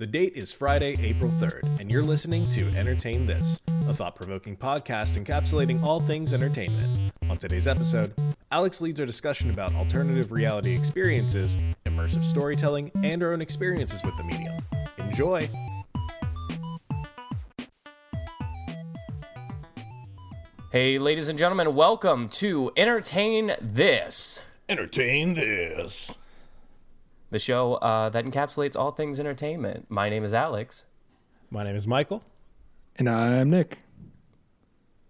The date is Friday, April 3rd, and you're listening to Entertain This, a thought provoking podcast encapsulating all things entertainment. On today's episode, Alex leads our discussion about alternative reality experiences, immersive storytelling, and our own experiences with the medium. Enjoy! Hey, ladies and gentlemen, welcome to Entertain This, Entertain This! The show uh, that encapsulates all things entertainment. My name is Alex. My name is Michael. And I'm Nick.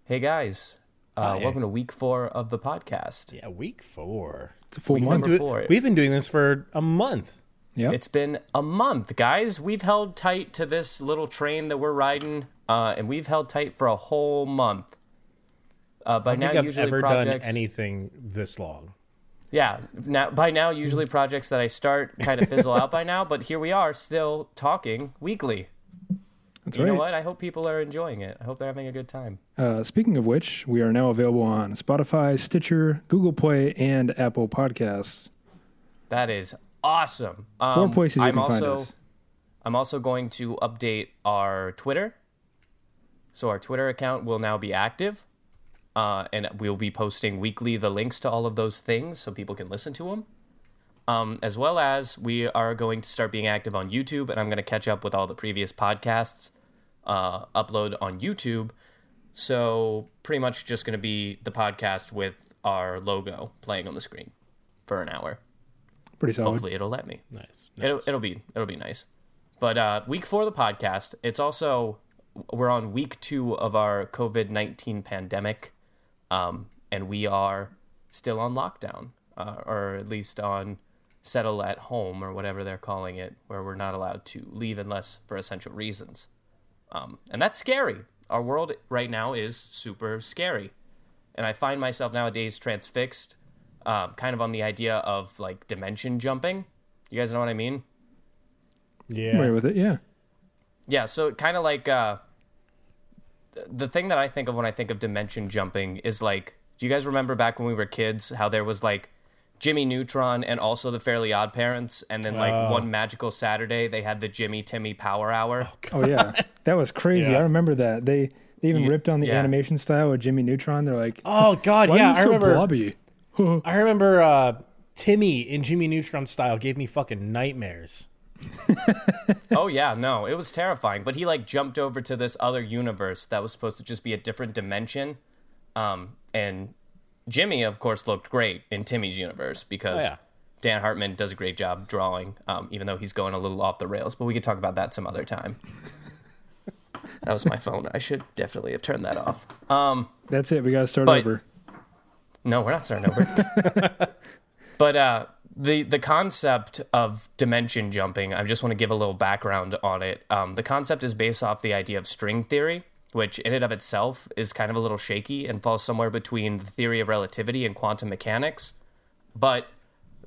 Hey, guys. Uh, Hi. welcome to week four of the podcast. Yeah, week four. It's a full Week month. number four. We've been doing this for a month. Yep. It's been a month, guys. We've held tight to this little train that we're riding, uh, and we've held tight for a whole month. Uh, by I don't now, think I've usually ever projects. done anything this long. Yeah, now by now usually projects that I start kind of fizzle out by now, but here we are still talking weekly. That's You right. know what? I hope people are enjoying it. I hope they're having a good time. Uh, speaking of which, we are now available on Spotify, Stitcher, Google Play, and Apple Podcasts. That is awesome. Um, Four places you I'm can also find us. I'm also going to update our Twitter. So our Twitter account will now be active. Uh, and we'll be posting weekly the links to all of those things so people can listen to them. Um, as well as we are going to start being active on YouTube, and I'm going to catch up with all the previous podcasts uh, upload on YouTube. So pretty much just going to be the podcast with our logo playing on the screen for an hour. Pretty solid. Hopefully, it'll let me. Nice. It'll it'll be it'll be nice. But uh, week four of the podcast, it's also we're on week two of our COVID nineteen pandemic, um, and we are still on lockdown, uh, or at least on settle at home or whatever they're calling it, where we're not allowed to leave unless for essential reasons, um, and that's scary. Our world right now is super scary, and I find myself nowadays transfixed, um, kind of on the idea of like dimension jumping. You guys know what I mean? Yeah. Right with it, yeah. Yeah, so kind of like uh, th- the thing that I think of when I think of dimension jumping is like, do you guys remember back when we were kids how there was like Jimmy Neutron and also the Fairly Odd Parents, and then like one magical Saturday they had the Jimmy Timmy Power Hour. Oh, yeah. that was crazy. Yeah. I remember that. They they even ripped on the yeah. animation style of Jimmy Neutron. They're like, Oh God, why yeah, are you I so remember. blobby? I remember uh, Timmy in Jimmy Neutron style gave me fucking nightmares. oh yeah, no, it was terrifying. But he like jumped over to this other universe that was supposed to just be a different dimension, um, and Jimmy, of course, looked great in Timmy's universe because Oh, yeah. Dan Hartman does a great job drawing, um, even though he's going a little off the rails. But we could talk about that some other time. that was my phone. I should definitely have turned that off. Um, That's it. We got to start But- over. no, we're not starting over. but uh, the the concept of dimension jumping, I just want to give a little background on it. Um, the concept is based off the idea of string theory, which in and of itself is kind of a little shaky and falls somewhere between the theory of relativity and quantum mechanics. But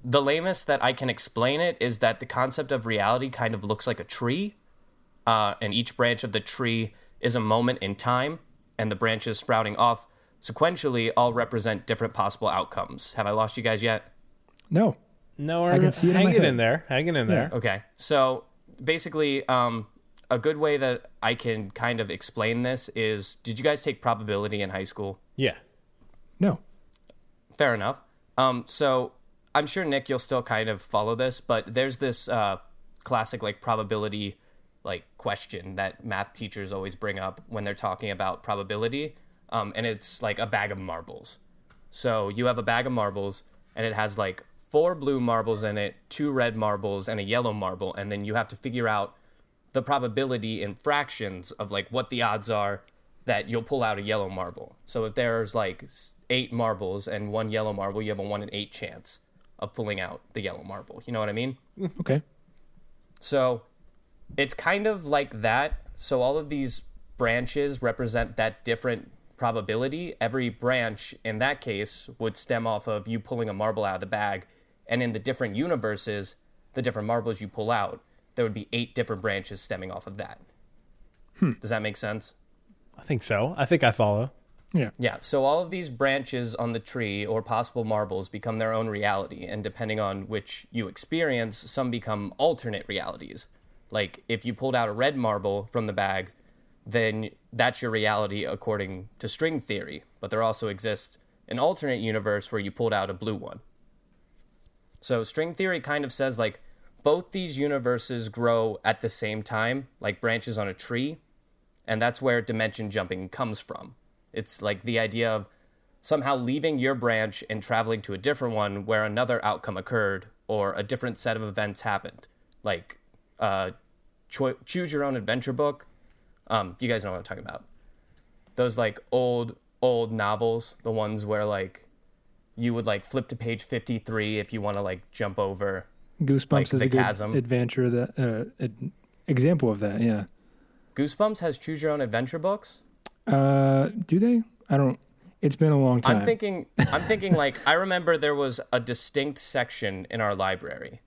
the lamest that I can explain it is that the concept of reality kind of looks like a tree, uh, and each branch of the tree is a moment in time, and the branches sprouting off sequentially all represent different possible outcomes. Have I lost you guys yet? No. No, I can see it in my hanging head. in there, hanging in there. Okay. So basically, um, a good way that I can kind of explain this is did you guys take probability in high school? Yeah. No. Fair enough. Um, so I'm sure Nick, you'll still kind of follow this, but there's this uh, classic like probability like question that math teachers always bring up when they're talking about probability, um, and it's like a bag of marbles. So you have a bag of marbles, and it has like four blue marbles in it, two red marbles, and a yellow marble, and then you have to figure out the probability in fractions of like what the odds are that you'll pull out a yellow marble. So if there's like eight marbles and one yellow marble, you have a one in eight chance of pulling out the yellow marble. You know what I mean? Mm, okay. So it's kind of like that. So all of these branches represent that different probability. Every branch in that case would stem off of you pulling a marble out of the bag. And in the different universes, the different marbles you pull out, there would be eight different branches stemming off of that. Hmm. Does that make sense? I think so. I think I follow. Yeah. Yeah, so all of these branches on the tree or possible marbles become their own reality, and depending on which you experience, some become alternate realities. Like if you pulled out a red marble from the bag, then that's your reality according to string theory. But there also exists an alternate universe where you pulled out a blue one. So string theory kind of says like both these universes grow at the same time, like branches on a tree, and that's where dimension jumping comes from. It's like the idea of somehow leaving your branch and traveling to a different one where another outcome occurred or a different set of events happened. Like uh, cho- choose your own adventure book. Um, you guys know what I'm talking about. Those like old old novels, the ones where like you would like flip to page 53 if you want to like jump over Goosebumps Like is the a good adventure that uh, ad- example of that. Yeah. Goosebumps has choose your own adventure books. Uh, do they? I don't. It's been a long time. I'm thinking I'm thinking like I remember there was a distinct section in our library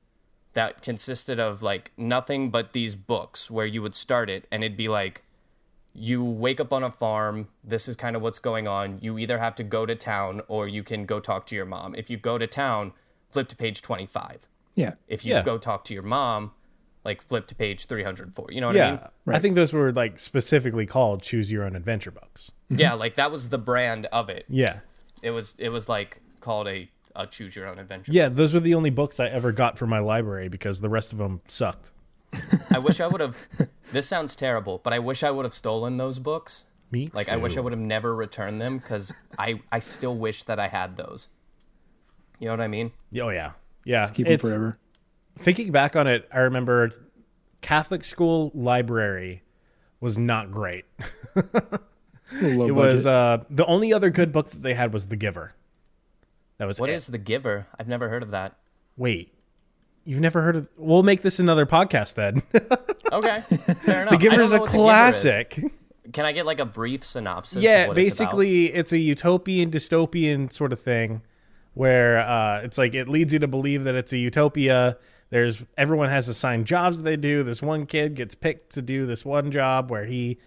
that consisted of like nothing but these books where you would start it and it'd be like you wake up on a farm, this is kind of what's going on. You either have to go to town or you can go talk to your mom. If you go to town, flip to page 25. yeah. If you Yeah. go talk to your mom, like flip to page 304. You know what yeah, I mean? I think those were like specifically called choose your own adventure books. Mm-hmm. Yeah, like that was the brand of it. Yeah. It was it was like called a, a choose your own adventure. Yeah, those were the only books I ever got for my library because the rest of them sucked. I wish I would have. This sounds terrible, but I wish I would have stolen those books. Me Like I wish I would have never returned them because I I still wish that I had those. You know what I mean? Oh yeah, yeah. Keep them forever. Thinking back on it, I remember Catholic school library was not great. A little low It budget. was uh, the only other good book that they had was The Giver. That was What it. is the Giver? I've never heard of that. Wait, you've never heard of? We'll make this another podcast then. Okay, fair enough. the Giver is a what Giver is. classic. Can I get like a brief synopsis? yeah, of what it's about? basically, it's, a utopian dystopian sort of thing, where uh, it's like it leads you to believe that it's a utopia. There's everyone has assigned jobs they do. This one kid gets picked to do this one job where he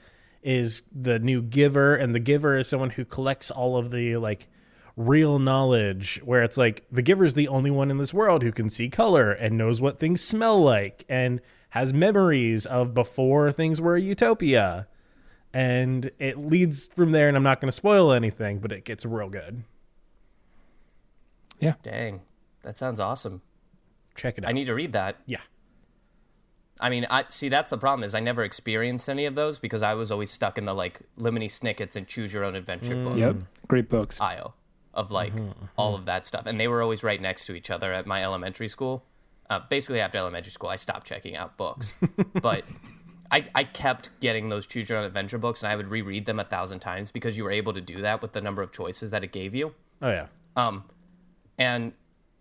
is the new giver, and the giver is someone who collects all of the like real knowledge. Where it's like the giver is the only one in this world who can see color and knows what things smell like and has memories of before things were a utopia and it leads from there and i'm not going to spoil anything but it gets real good Yeah. Dang, that sounds awesome. check it out I need to read that. yeah I mean, I see that's the problem is I never experienced any of those because I was always stuck in the like Lemony Snickets and Choose Your Own Adventure mm. book. Yep. Great books. IO of like all of that stuff. And they were always right next to each other at my elementary school. Uh, basically, after elementary school, I stopped checking out books. but I, I kept getting those Choose Your Own Adventure books and I would reread them a thousand times because you were able to do that with the number of choices that it gave you. oh yeah Um, And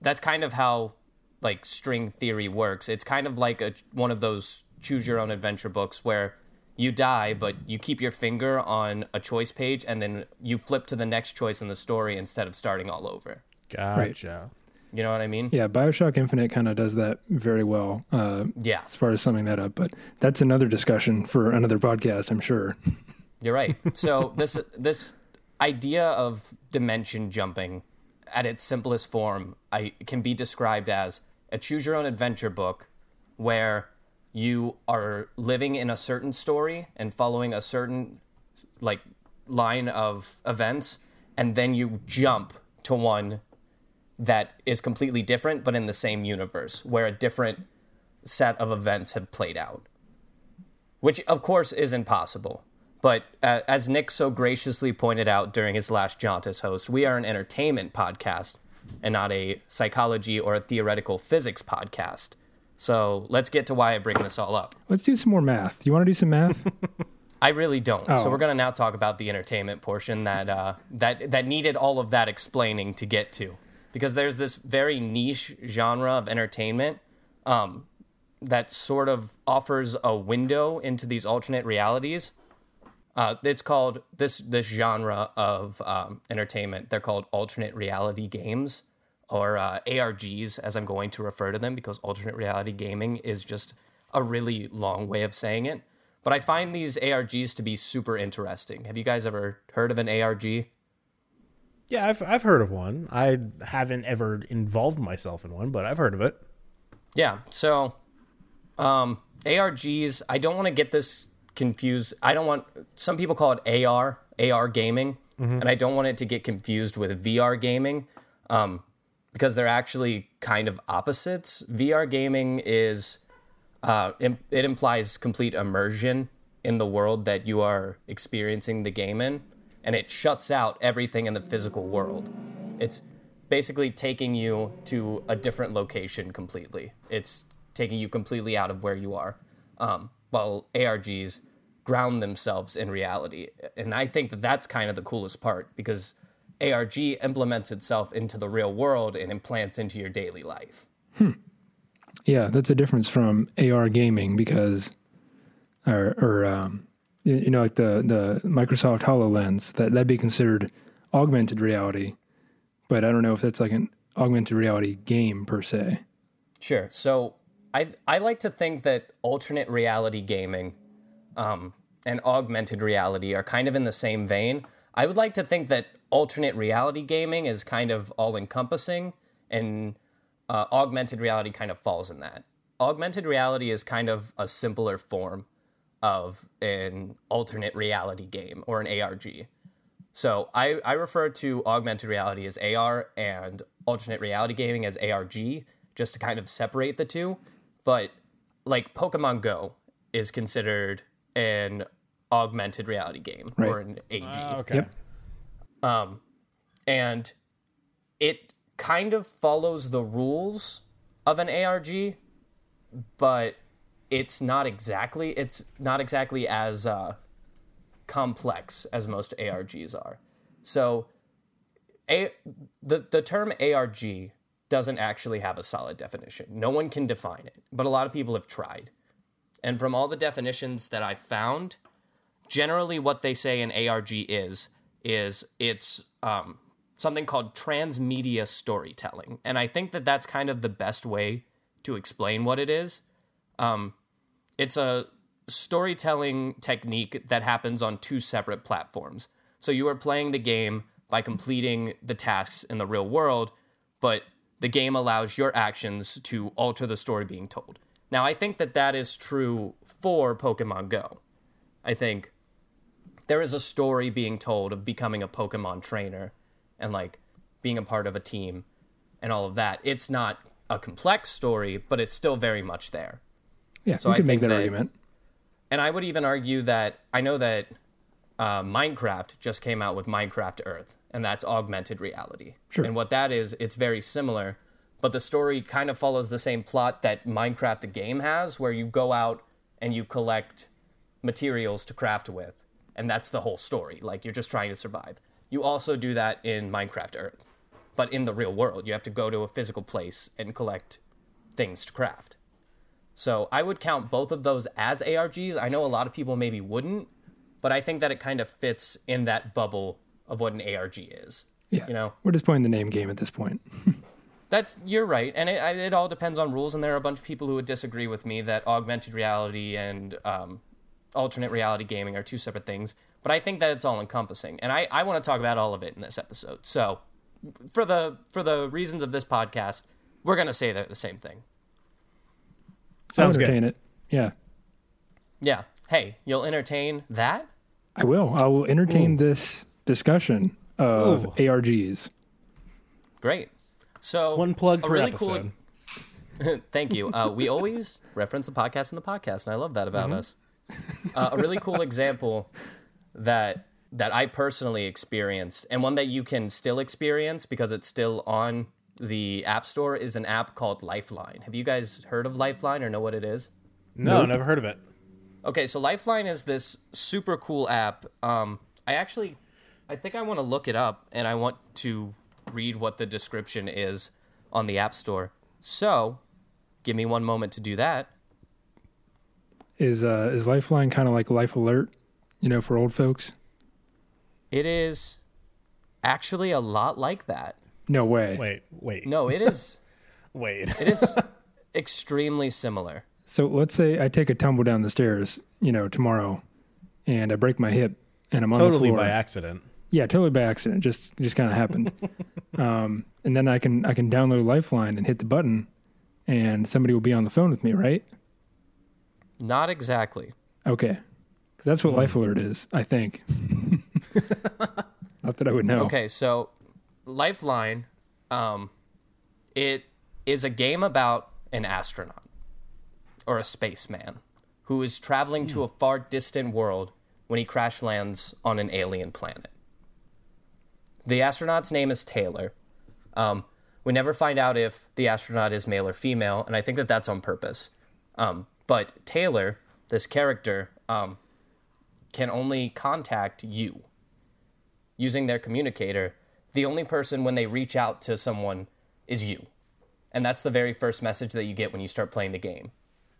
that's kind of how like string theory works. It's kind of like a, one of those choose your own adventure books where you die, but you keep your finger on a choice page and then you flip to the next choice in the story instead of starting all over. gotcha You know what I mean? Yeah, Bioshock Infinite kind of does that very well uh, Yeah, as far as summing that up. But that's another discussion for another podcast, I'm sure. you're right. So this this idea of dimension jumping at its simplest form, I can be described as a choose your own adventure book where you are living in a certain story and following a certain like line of events and then you jump to one that is completely different but in the same universe where a different set of events have played out which of course is impossible but uh, as Nick so graciously pointed out during his last Jauntus host, we are an entertainment podcast and not a psychology or a theoretical physics podcast. So let's get to why I bring this all up. Let's do some more math. You want to do some math? I really don't. So Oh. we're gonna now talk about the entertainment portion that uh, that that needed all of that explaining to get to, because there's this very niche genre of entertainment um, that sort of offers a window into these alternate realities. Uh, it's called this this genre of um, entertainment. They're called alternate reality games or uh, ARGs, as I'm going to refer to them, because alternate reality gaming is just a really long way of saying it. But I find these ARGs to be super interesting. Have you guys ever heard of an ARG? yeah I've, I've heard of one i haven't ever involved myself in one but i've heard of it Yeah. So, um, ARGs, I don't want to get this confused. I don't want some people call it AR, AR gaming, and I don't want it to get confused with VR gaming. Um, because they're actually kind of opposites. VR gaming is uh, it implies complete immersion in the world that you are experiencing the game in, and it shuts out everything in the physical world. It's basically taking you to a different location completely. It's taking you completely out of where you are. Um, while ARGs ground themselves in reality, and I think that that's kind of the coolest part because ARG implements itself into the real world and implants into your daily life. Hmm. Yeah, that's a difference from AR gaming because, or, or um, you, know, like the the Microsoft HoloLens that that'd be considered augmented reality, but I don't know if that's like an augmented reality game per se. Sure. So I I like to think that alternate reality gaming um, and augmented reality are kind of in the same vein. I would like to think that alternate reality gaming is kind of all encompassing, and uh, augmented reality kind of falls in that. Augmented reality is kind of a simpler form of an alternate reality game or an ARG. So I, I refer to augmented reality as AR and alternate reality gaming as ARG, just to kind of separate the two. But like Pokemon Go is considered an augmented reality game or an AG Ah, okay. Yep. and it kind of follows the rules of an ARG, but it's not exactly it's not exactly as uh, complex as most ARGs are. So, a the the term ARG doesn't actually have a solid definition. No one can define it, but a lot of people have tried. And from all the definitions that I've found, generally what they say an ARG is is it's um, something called transmedia storytelling, and I think that that's kind of the best way to explain what it is. Um, it's a storytelling technique that happens on two separate platforms. So you are playing the game by completing the tasks in the real world, but the game allows your actions to alter the story being told. Now, I think that that is true for Pokemon Go. I think there is a story being told of becoming a Pokemon trainer and like being a part of a team and all of that. It's not a complex story, but it's still very much there. Yeah, So you I can make that, that- argument. And I would even argue that I know that uh, Minecraft just came out with Minecraft Earth, and that's augmented reality. Sure. And what that is, it's very similar, but the story kind of follows the same plot that Minecraft the game has, where you go out and you collect materials to craft with, and that's the whole story. Like you're just trying to survive. You also do that in Minecraft Earth, but in the real world, you have to go to a physical place and collect things to craft. So I would count both of those as ARGs. I know a lot of people maybe wouldn't, but I think that it kind of fits in that bubble of what an ARG is. Yeah, You know, we're just playing the name game at this point. that's you're right, and it, it all depends on rules. And there are a bunch of people who would disagree with me that augmented reality and um, alternate reality gaming are two separate things. But I think that it's all encompassing, and I, I want to talk about all of it in this episode. So, for the for the reasons of this podcast, we're gonna say they're the same thing. Sounds I'll good. it. Yeah, Yeah. Hey, you'll entertain that? I will. I will entertain this discussion of Ooh. ARGs. Great. So One plug a per really episode. Cool, thank you. Uh, we always reference the podcast in the podcast, and I love that about us. Uh, a really cool example that that I personally experienced, and one that you can still experience because it's still on the App Store, is an app called Lifeline. Have you guys heard of Lifeline or know what it is? No, Nope. never heard of it. Okay, so Lifeline is this super cool app. Um, I actually, I think I want to look it up, and I want to read what the description is on the App Store. So, give me one moment to do that. Is uh is Lifeline kind of like Life Alert, you know, for old folks? It is actually a lot like that. No way. Wait, wait, No, it is. wait. it is extremely similar. So let's say I take a tumble down the stairs, you know, tomorrow, and I break my hip, and I'm on the totally floor. by accident. Yeah, totally by accident. Just just kind of happened. um, and then I can I can download Lifeline and hit the button, and somebody will be on the phone with me, right? Not exactly. Okay, 'Cause that's what Life Alert is. I think. Not that I would know. Okay, so Lifeline, um, it is a game about an astronaut or a spaceman who is traveling to a far distant world when he crash lands on an alien planet. The astronaut's name is Taylor. Um, we never find out if the astronaut is male or female, and I think that that's on purpose. Um, but Taylor, this character, um, can only contact you using their communicator. The only person when they reach out to someone is you. And that's the very first message that you get when you start playing the game.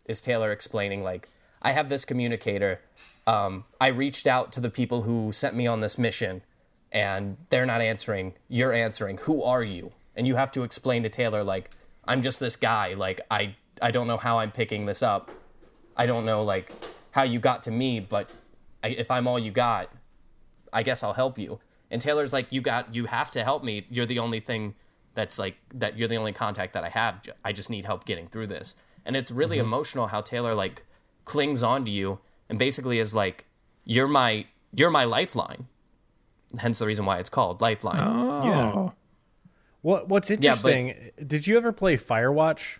Is Taylor explaining, like, I have this communicator. Um, I reached out to the people who sent me on this mission, and they're not answering. You're answering. Who are you? And you have to explain to Taylor, like, I'm just this guy. Like, I, I don't know how I'm picking this up. I don't know, like, how you got to me, but I, if I'm all you got, I guess I'll help you. And Taylor's like, you got, you have to help me. You're the only thing that's like that. You're the only contact that I have. I just need help getting through this. And it's really mm-hmm. emotional how Taylor like clings onto you and basically is like, you're my, you're my lifeline. Hence the reason why it's called Lifeline. Oh. Yeah. What What's but- interesting? did you ever play Firewatch?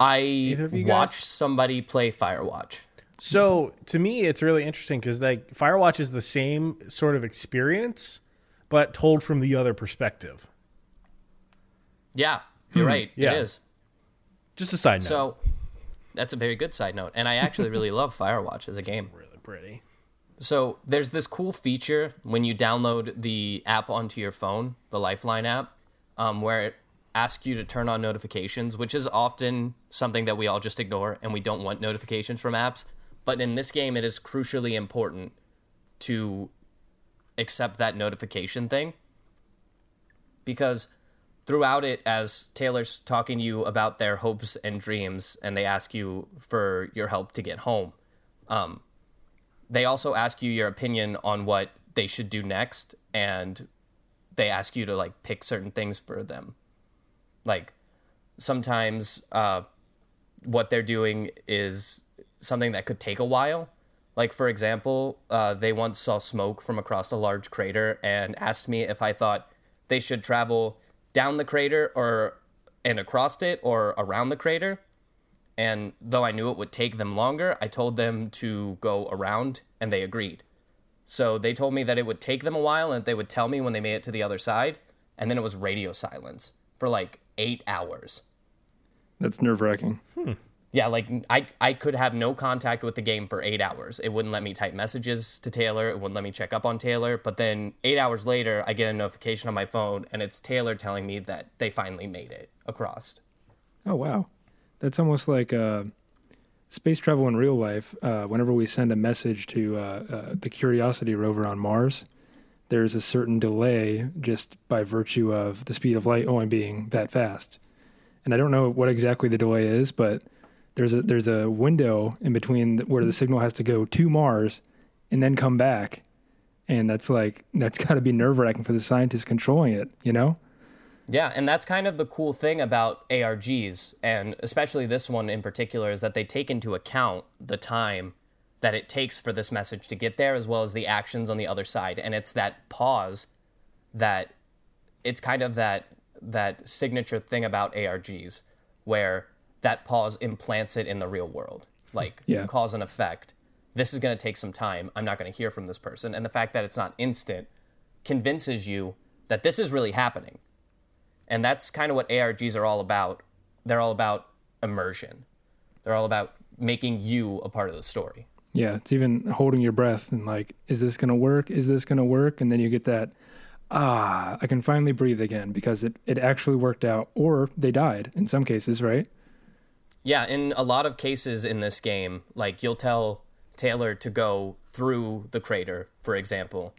I watched somebody play Firewatch. So to me, it's really interesting because like Firewatch is the same sort of experience, but told from the other perspective. Yeah, you're right. yeah. It is. Just a side note. So that's a very good side note. And I actually really love Firewatch as a game. really pretty. So there's this cool feature when you download the app onto your phone, the Lifeline app, um, where it asks you to turn on notifications, which is often something that we all just ignore and we don't want notifications from apps. But in this game, it is crucially important to accept that notification thing because throughout it, as Taylor's talking to you about their hopes and dreams, and they ask you for your help to get home, um, they also ask you your opinion on what they should do next, and they ask you to like pick certain things for them. Like sometimes uh, what they're doing is something that could take a while. Like for example, uh, they once saw smoke from across a large crater and asked me if I thought they should travel down the crater or and across it or around the crater. And though I knew it would take them longer, I told them to go around and they agreed. So they told me that it would take them a while and they would tell me when they made it to the other side. And then it was radio silence for like eight hours. That's nerve wracking. Yeah, like I, I could have no contact with the game for eight hours. It wouldn't let me type messages to Taylor. It wouldn't let me check up on Taylor. But then eight hours later, I get a notification on my phone and it's Taylor telling me that they finally made it across. Oh wow, that's almost like uh, space travel in real life. Uh, whenever we send a message to uh, uh, the Curiosity rover on Mars, there's a certain delay just by virtue of the speed of light only being that fast. And I don't know what exactly the delay is, but there's a there's a window in between where the signal has to go to Mars and then come back, and that's like that's got to be nerve wracking for the scientists controlling it. You know? Yeah, and that's kind of the cool thing about ARGs, and especially this one in particular, is that they take into account the time that it takes for this message to get there, as well as the actions on the other side. And it's that pause that it's kind of that that signature thing about ARGs, where that pause implants it in the real world, like Yeah. cause and effect. This is going to take some time. I'm not going to hear from this person, and the fact that it's not instant convinces you that this is really happening. And that's kind of what ARGs are all about. They're all about immersion. They're all about making you a part of the story. Yeah, it's even holding your breath and like, is this gonna work? Is this gonna work? And then you get that, ah, I can finally breathe again because it, it actually worked out, or they died in some cases, right? Yeah, in a lot of cases in this game, like you'll tell Taylor to go through the crater, for example,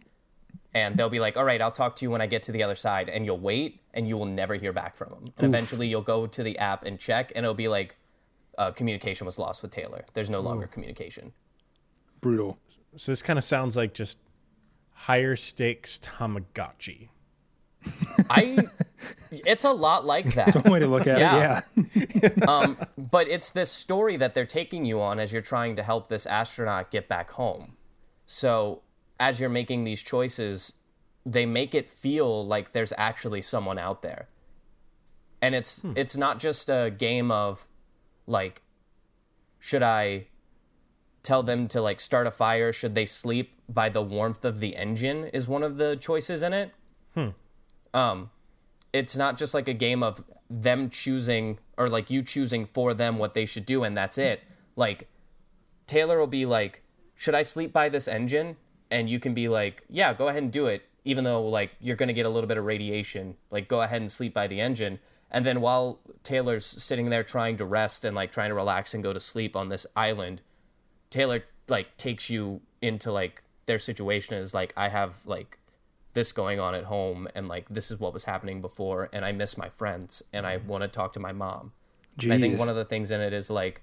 and they'll be like, "All right, I'll talk to you when I get to the other side," and you'll wait, and you will never hear back from them. And eventually, you'll go to the app and check, and it'll be like, uh, "Communication was lost with Taylor. There's no longer communication." Brutal. So this kind of sounds like just higher stakes Tamagotchi. I It's a lot like that. One way to look at Yeah. it. Yeah. um, but it's this story that they're taking you on as you're trying to help this astronaut get back home. So as you're making these choices, they make it feel like there's actually someone out there. And it's it's not just a game of like should I tell them to like start a fire, should they sleep by the warmth of the engine is one of the choices in it. Um it's not just like a game of them choosing or like you choosing for them what they should do and that's it. Like Taylor will be like, "Should I sleep by this engine?" and you can be like, "Yeah, go ahead and do it." Even though like you're going to get a little bit of radiation, like go ahead and sleep by the engine. And then while Taylor's sitting there trying to rest and like trying to relax and go to sleep on this island, Taylor like takes you into like their situation is like I have like this going on at home and like this is what was happening before and I miss my friends and I want to talk to my mom. And I think one of the things in it is like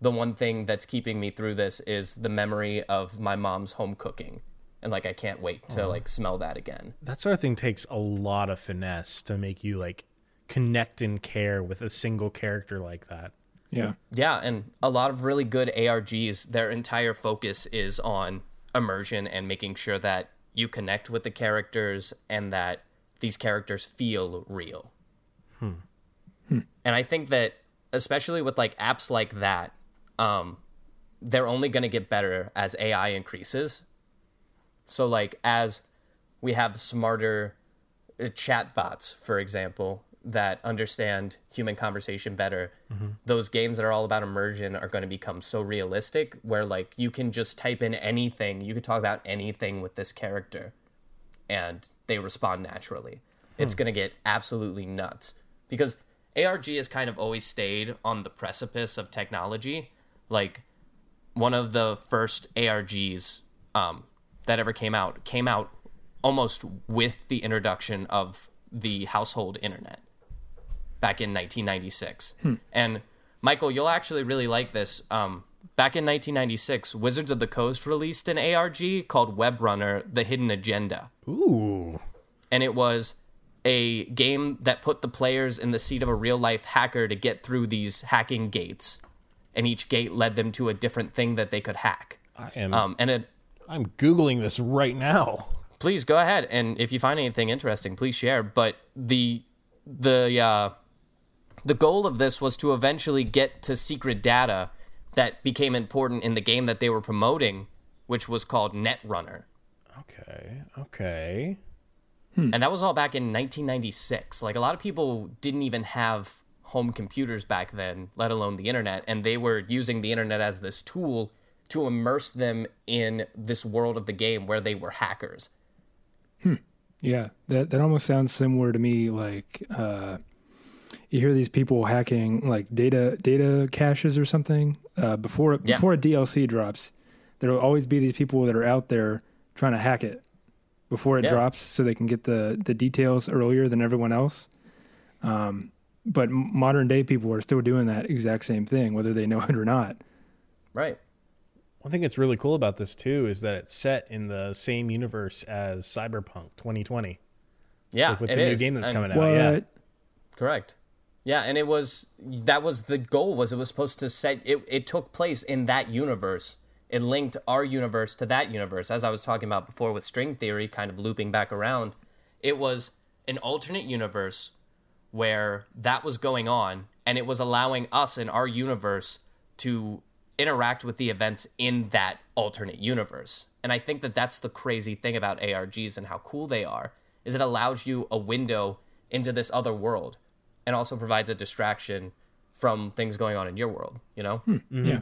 the one thing that's keeping me through this is the memory of my mom's home cooking. And like I can't wait to like smell that again. That sort of thing takes a lot of finesse to make you like connect and care with a single character like that. Yeah. Yeah, and a lot of really good ARGs, their entire focus is on immersion and making sure that you connect with the characters and that these characters feel real. And I think that especially with like apps like that, um, they're only going to get better as AI increases. So like as we have smarter uh, chatbots, for example, that understand human conversation better, those games that are all about immersion are going to become so realistic where like you can just type in anything, you could talk about anything with this character and they respond naturally. It's going to get absolutely nuts because ARG has kind of always stayed on the precipice of technology. Like one of the first ARGs um, that ever came out came out almost with the introduction of the household internet back in 1996. And Michael, you'll actually really like this. Um, back in 1996, Wizards of the Coast released an ARG called Web Runner: The Hidden Agenda Ooh. and it was a game that put the players in the seat of a real life hacker to get through these hacking gates and each gate led them to a different thing that they could hack I am um, and it I'm googling this right now. please go ahead and if you find anything interesting please share but the the uh, the goal of this was to eventually get to secret data that became important in the game that they were promoting which was called Netrunner Okay. Okay. And that was all back in 1996. Like a lot of people didn't even have home computers back then, let alone the internet, and they were using the internet as this tool to immerse them in this world of the game where they were hackers. Hmm. Yeah, that that almost sounds similar to me. Like uh, you hear these people hacking like data data caches or something uh, before Yeah. before a DLC drops. There will always be these people that are out there trying to hack it before it Yeah. drops, so they can get the the details earlier than everyone else. Um, but modern day people are still doing that exact same thing, whether they know it or not. Right. One thing that's really cool about this too is that it's set in the same universe as Cyberpunk 2020. Yeah, Like with it the new is. game that's And- coming out. Yeah. Correct. Yeah, and it was that was the goal was it was supposed to set it it took place in that universe. It linked our universe to that universe as I was talking about before with string theory kind of looping back around. It was an alternate universe where that was going on and it was allowing us in our universe to interact with the events in that alternate universe. And I think that that's the crazy thing about ARGs and how cool they are is it allows you a window into this other world and also provides a distraction from things going on in your world, you know? Hmm. Mm-hmm. Yeah.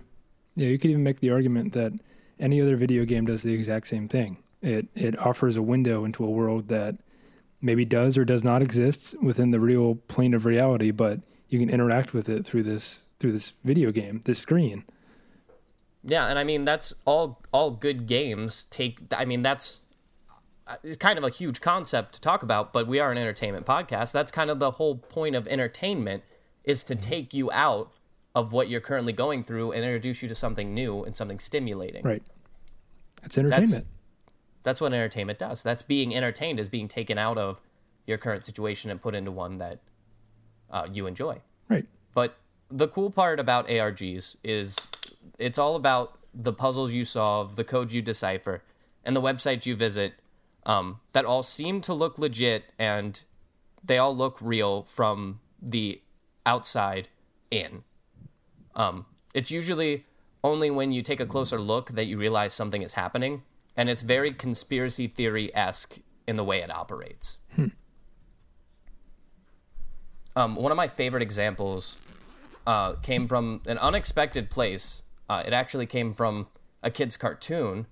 Yeah, you could even make the argument that any other video game does the exact same thing. It it offers a window into a world that maybe does or does not exist within the real plane of reality, but you can interact with it through this through this video game, this screen. Yeah, and I mean that's all all good games take I mean that's it's kind of a huge concept to talk about, but we are an entertainment podcast. That's kind of the whole point of entertainment is to take you out of what you're currently going through and introduce you to something new and something stimulating. Right. It's entertainment. That's what entertainment does. That's being entertained is being taken out of your current situation and put into one that uh, you enjoy. Right. But the cool part about ARGs is it's all about the puzzles you solve, the codes you decipher, and the websites you visit um, that all seem to look legit and they all look real from the outside in. Um, it's usually only when you take a closer look that you realize something is happening, and it's very conspiracy theory esque in the way it operates. Um, one of my favorite examples uh, came from an unexpected place. Uh, it actually came from a kid's cartoon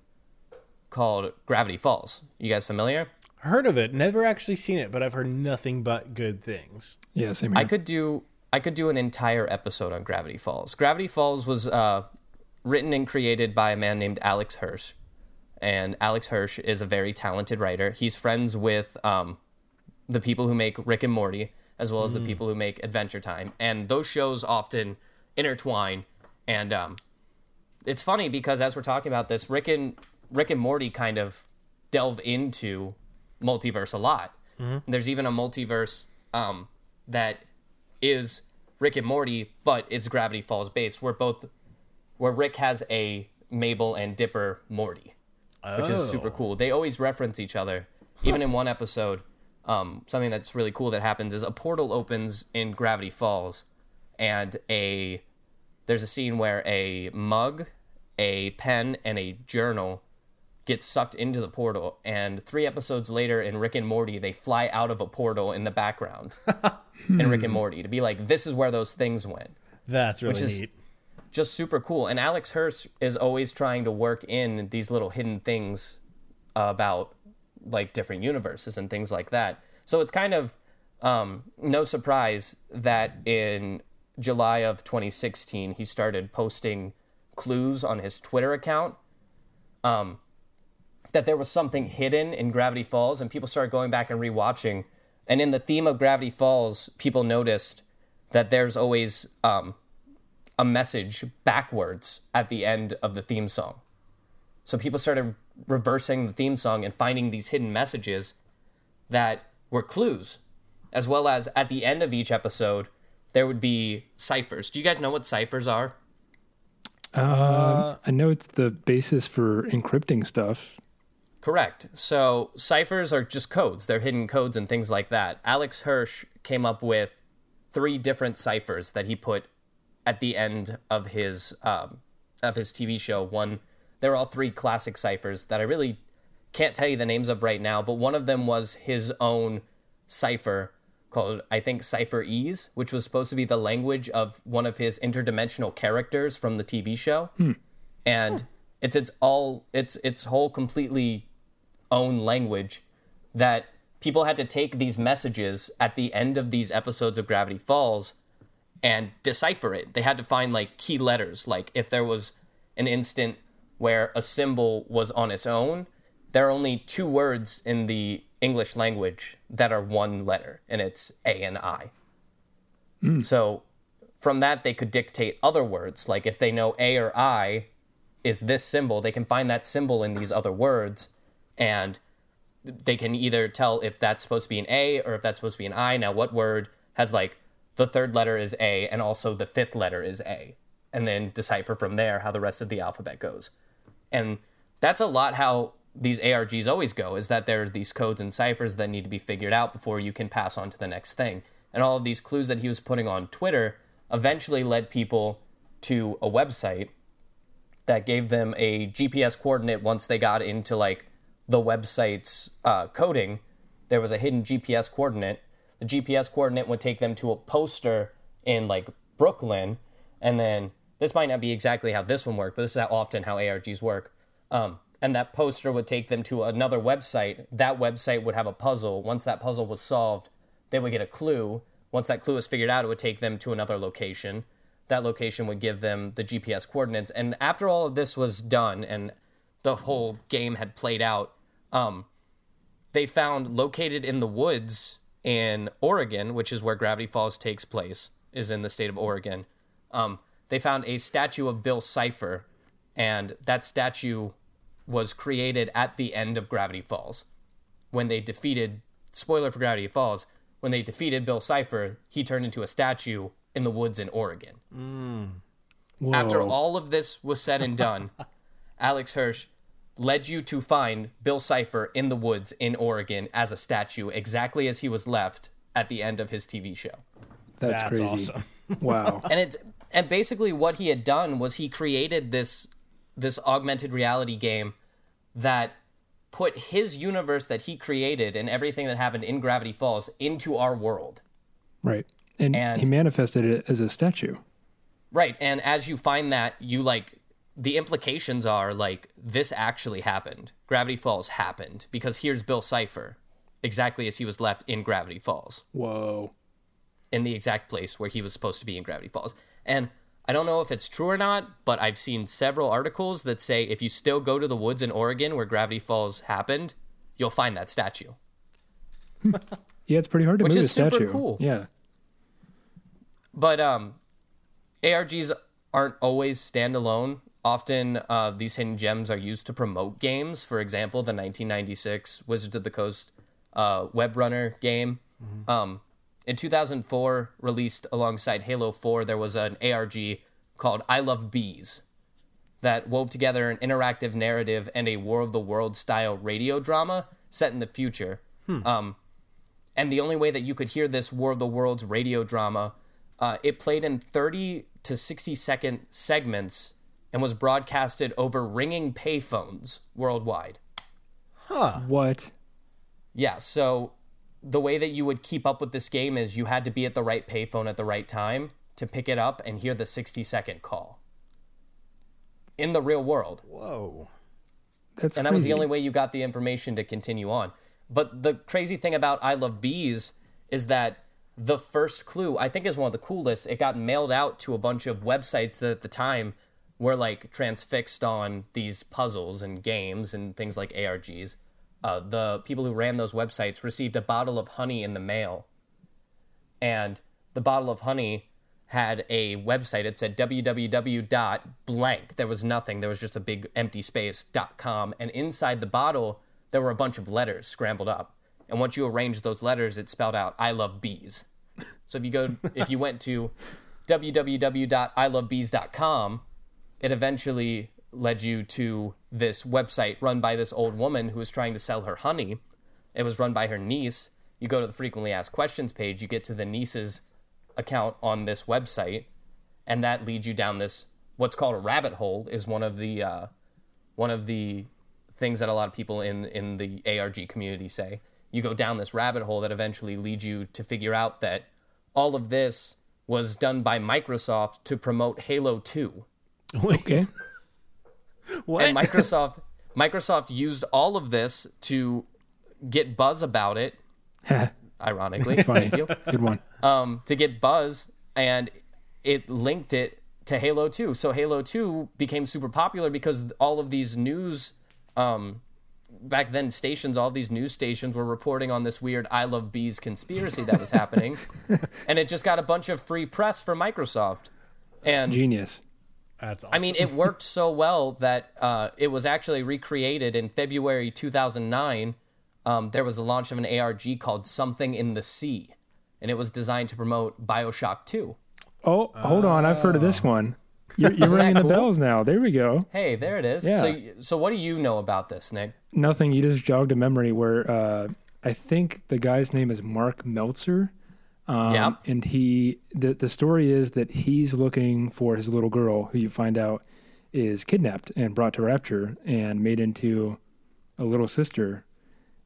called Gravity Falls. You guys familiar? Heard of it, never actually seen it, but I've heard nothing but good things. Yeah, same here. I could do I could do an entire episode on Gravity Falls. Gravity Falls was uh, written and created by a man named Alex Hirsch, and Alex Hirsch is a very talented writer. He's friends with um, the people who make Rick and Morty, as well as the people who make Adventure Time, and those shows often intertwine. And um, it's funny because as we're talking about this, Rick and Rick and Morty kind of delve into multiverse a lot. There's even a multiverse um, that is Rick and Morty, but it's Gravity Falls based, where both where Rick has a Mabel and Dipper Morty, which is super Oh. cool. They always reference each other. Even in one episode, um, something that's really cool that happens is a portal opens in Gravity Falls, and a there's a scene where a mug, a pen, and a journal get sucked into the portal. And three episodes later, in Rick and Morty, they fly out of a portal in the background in Rick and Morty to be like, this is where those things went. That's really Which is- neat. Just super cool. And Alex Hirsch is always trying to work in these little hidden things about like different universes and things like that. So it's kind of um, no surprise that in July of 2016 he started posting clues on his Twitter account. Um, that there was something hidden in Gravity Falls, and people started going back and rewatching. And in the theme of Gravity Falls, people noticed that there's always um, a message backwards at the end of the theme song. So people started reversing the theme song and finding these hidden messages that were clues, as well as at the end of each episode, there would be ciphers. Do you guys know what ciphers are? Um, I know it's the basis for encrypting stuff. Correct. So ciphers are just codes. They're hidden codes and things like that. Alex Hirsch came up with three different ciphers that he put at the end of his um, of his TV show. One, they're all three classic ciphers that I really can't tell you the names of right now, but one of them was his own cipher called I think Cipher Ease, which was supposed to be the language of one of his interdimensional characters from the TV show. And it's it's all it's its whole completely own language that people had to take these messages at the end of these episodes of Gravity Falls and decipher it. They had to find like key letters. Like if there was an instant where a symbol was on its own, there are only two words in the English language that are one letter, and it's A and I. Hmm. So from that, they could dictate other words. Like if they know A or I is this symbol, they can find that symbol in these other words, and they can either tell if that's supposed to be an A or if that's supposed to be an I. Now, what word has like the third letter is A and also the fifth letter is A, and then decipher from there how the rest of the alphabet goes. And that's a lot how these ARGs always go is that there are these codes and ciphers that need to be figured out before you can pass on to the next thing. And all of these clues that he was putting on Twitter eventually led people to a website that gave them a GPS coordinate once they got into like the website's uh, coding. There was a hidden GPS coordinate. The GPS coordinate would take them to a poster in like Brooklyn, and then this might not be exactly how this one worked, but this is how often how ARGs work. Um, and that poster would take them to another website. That website would have a puzzle. Once that puzzle was solved, they would get a clue. Once that clue was figured out, it would take them to another location. That location would give them the GPS coordinates. And after all of this was done and the whole game had played out, um, they found located in the woods in Oregon, which is where Gravity Falls takes place, is in the state of Oregon. Um, they found a statue of Bill Cipher, and that statue was created at the end of Gravity Falls when they defeated spoiler for Gravity Falls, when they defeated Bill Cipher, he turned into a statue in the woods in Oregon. Whoa. After all of this was said and done, Alex Hirsch led you to find Bill Cipher in the woods in Oregon as a statue, exactly as he was left at the end of his TV show. that's, That's crazy. awesome. Wow. And it and basically what he had done was he created this this augmented reality game that put his universe that he created and everything that happened in Gravity Falls into our world. right. And, And- he manifested it as a statue. Right. And as you find that, you like the implications are like this actually happened. Gravity Falls happened because here's Bill Cipher, exactly as he was left in Gravity Falls, Whoa. in the exact place where he was supposed to be in Gravity Falls. And I don't know if it's true or not, but I've seen several articles that say if you still go to the woods in Oregon where Gravity Falls happened, you'll find that statue. Yeah, it's pretty hard to Which move is super statue. cool. Yeah. But um, ARGs aren't always standalone. Often, uh, these hidden gems are used to promote games. For example, the 1996 Wizards of the Coast uh, Netrunner game. Um, in 2004, released alongside Halo 4, there was an ARG called I Love Bees that wove together an interactive narrative and a War of the World style radio drama set in the future. Um, and the only way that you could hear this War of the Worlds radio drama, uh, it played in 30 to 60 second segments and was broadcasted over ringing payphones worldwide. Huh. What? Yeah, so the way that you would keep up with this game is you had to be at the right payphone at the right time to pick it up and hear the 60 second call. In the real world. Whoa. That's and that was the only way you got the information to continue on. But the crazy thing about I Love Bees is that the first clue, I think, is one of the coolest. It got mailed out to a bunch of websites that at the time were like transfixed on these puzzles and games and things like ARGs. Uh, the people who ran those websites received a bottle of honey in the mail. And the bottle of honey had a website. It said www.blank. There was nothing. There was just a big empty space .com. And inside the bottle, there were a bunch of letters scrambled up. And once you arranged those letters, it spelled out "I love bees." So if you go, if you went to www.ilovebees.com, it eventually led you to this website run by this old woman who was trying to sell her honey. It was run by her niece. You go to the frequently asked questions page, you get to the niece's account on this website, and that leads you down this what's called a rabbit hole is one of the uh, one of the things that a lot of people in in the ARG community say. You go down this rabbit hole that eventually leads you to figure out that all of this was done by Microsoft to promote Halo 2. Okay. What? And Microsoft Microsoft used all of this to get buzz about it, ironically. It's funny. Thank you. Good one. um, to get buzz, and it linked it to Halo 2. So Halo 2 became super popular because all of these news, um, back then stations, all these news stations were reporting on this weird I Love Bees conspiracy that was happening, and it just got a bunch of free press for Microsoft. And Genius. That's awesome. I mean, it worked so well that uh, it was actually recreated in February 2009. Um, there was the launch of an ARG called Something in the Sea, and it was designed to promote Bioshock 2. Oh, hold on. I've heard of this one. You're, you're ringing the cool? bells now. There we go. Hey, there it is. Yeah. So, so what do you know about this, Nick? Nothing. You just jogged a memory where uh, I think the guy's name is Mark Meltzer. Um, Yeah. And he, the, the story is that he's looking for his little girl, who you find out is kidnapped and brought to Rapture and made into a little sister.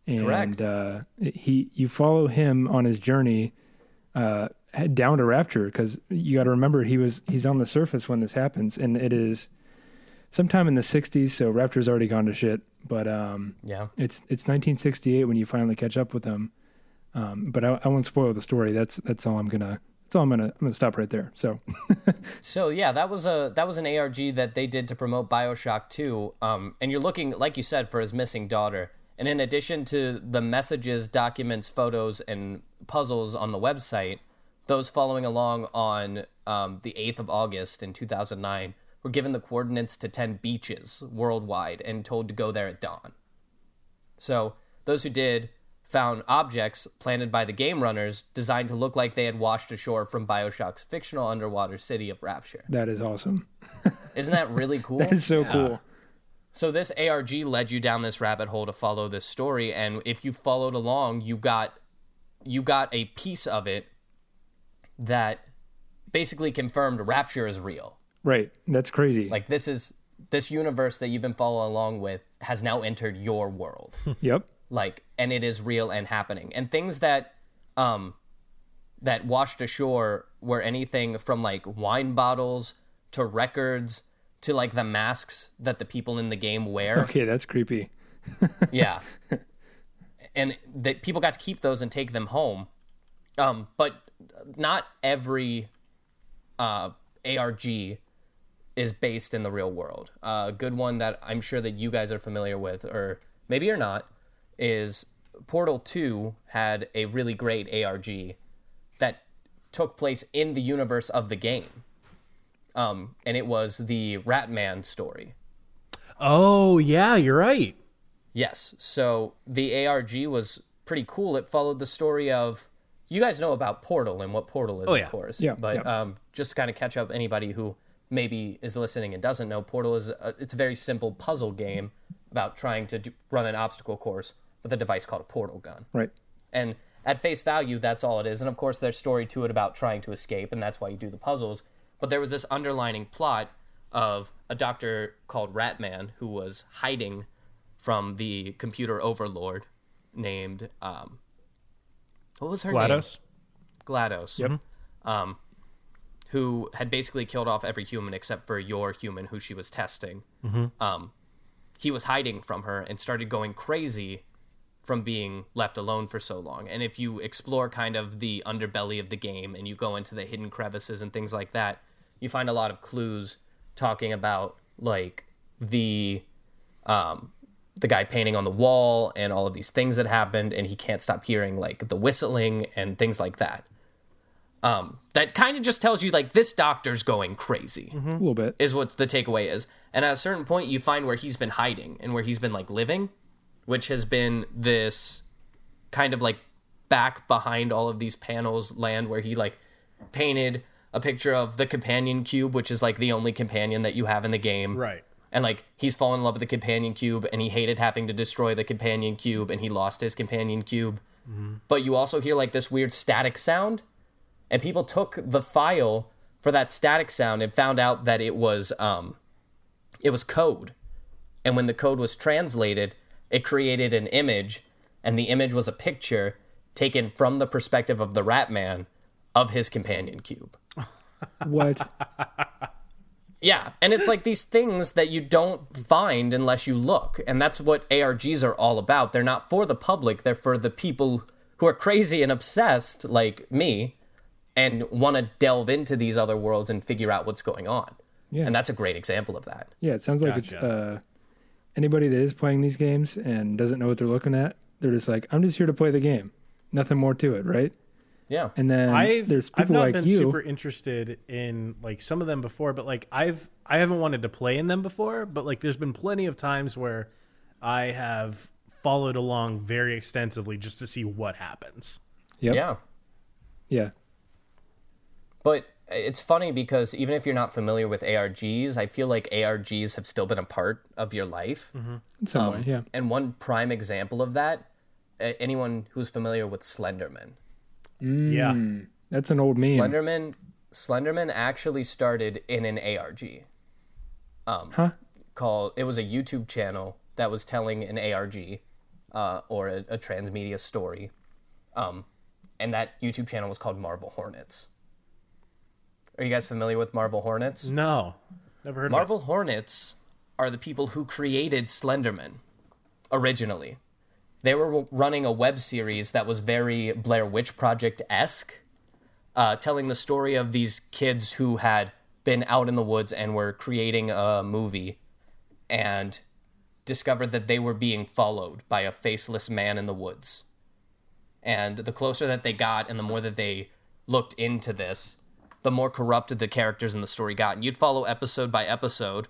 And Correct. Uh, he, you follow him on his journey uh, down to Rapture because you got to remember he was he's on the surface when this happens, and it is sometime in the '60s. So Rapture's already gone to shit, but um, Yeah. it's it's 1968 when you finally catch up with them. Um, but I, I won't spoil the story. That's that's all I'm gonna. That's all I'm gonna. I'm gonna stop right there. So So yeah, that was a that was an ARG that they did to promote BioShock 2. Um, and you're looking, like you said, for his missing daughter. And in addition to the messages, documents, photos, and puzzles on the website, those following along on um, the 8th of August in 2009 were given the coordinates to 10 beaches worldwide and told to go there at dawn. So those who did found objects planted by the game runners designed to look like they had washed ashore from Bioshock's fictional underwater city of Rapture. That is awesome. Isn't that really cool? That is so cool. So this ARG led you down this rabbit hole to follow this story, and if you followed along, you got you got a piece of it that basically confirmed Rapture is real. Right. That's crazy. Like this is this universe that you've been following along with has now entered your world. yep. like and it is real and happening. And things that um that washed ashore were anything from like wine bottles to records to like the masks that the people in the game wear. Okay, that's creepy. yeah. And that people got to keep those and take them home. Um, but not every uh, ARG is based in the real world. A good one that I'm sure that you guys are familiar with, or maybe you're not, is Portal 2 had a really great ARG that took place in the universe of the game. Um, and it was the Ratman story. Oh yeah, you're right. Yes. So the ARG was pretty cool. It followed the story of you guys know about Portal and what Portal is, Oh, yeah. of course. Yeah, But yeah. um, just to kind of catch up anybody who maybe is listening and doesn't know, Portal is a, it's a very simple puzzle game about trying to do, run an obstacle course with a device called a portal gun. Right. And at face value, that's all it is. And of course, there's story to it about trying to escape, and that's why you do the puzzles. But there was this underlining plot of a doctor called Ratman who was hiding from the computer overlord named um, what was her name? GLaDOS. GLaDOS. Yep. Um, who had basically killed off every human except for your human who she was testing. Um, he was hiding from her and started going crazy from being left alone for so long. And if you explore kind of the underbelly of the game and you go into the hidden crevices and things like that, you find a lot of clues talking about like the um, the guy painting on the wall and all of these things that happened and he can't stop hearing like the whistling and things like that um, that kind of just tells you like this doctor's going crazy A little bit. is what the takeaway is and at a certain point you find where he's been hiding and where he's been like living which has been this kind of like back behind all of these panels land where he like painted a picture of the companion cube which is like the only companion that you have in the game. Right. and like he's fallen in love with the companion cube and he hated having to destroy the companion cube and he lost his companion cube. But you also hear like this weird static sound and people took the file for that static sound and found out that it was um it was code. And when the code was translated it created an image and the image was a picture taken from the perspective of the rat man of his companion cube What? yeah, and it's like these things that you don't find unless you look. And that's what ARGs are all about. They're not for the public, they're for the people who are crazy and obsessed like me and want to delve into these other worlds and figure out what's going on. Yeah. And that's a great example of that. Yeah, it sounds like it's uh, anybody that is playing these games and doesn't know what they're looking at. They're just like, I'm just here to play the game. Nothing more to it, right? Yeah. And then I've there's I've not like been you. super interested in like some of them before, but like I've I haven't wanted to play in them before, but like there's been plenty of times where I have followed along very extensively just to see what happens. Yep. Yeah. Yeah. But it's funny because even if you're not familiar with ARGs, I feel like ARGs have still been a part of your life. In some way, yeah. And one prime example of that, anyone who's familiar with Slenderman. Yeah. That's an old meme. Slenderman Slenderman actually started in an ARG huh? called it was a YouTube channel that was telling an ARG uh, or a, a transmedia story. Um, and that YouTube channel was called Marble Hornets. Are you guys familiar with Marble Hornets? No. Never heard of Marble Hornets are the people who created Slenderman originally. They were running a web series that was very Blair Witch Project esque, uh, telling the story of these kids who had been out in the woods and were creating a movie and discovered that they were being followed by a faceless man in the woods. And the closer that they got and the more that they looked into this, the more corrupted the characters in the story got. And you'd follow episode by episode.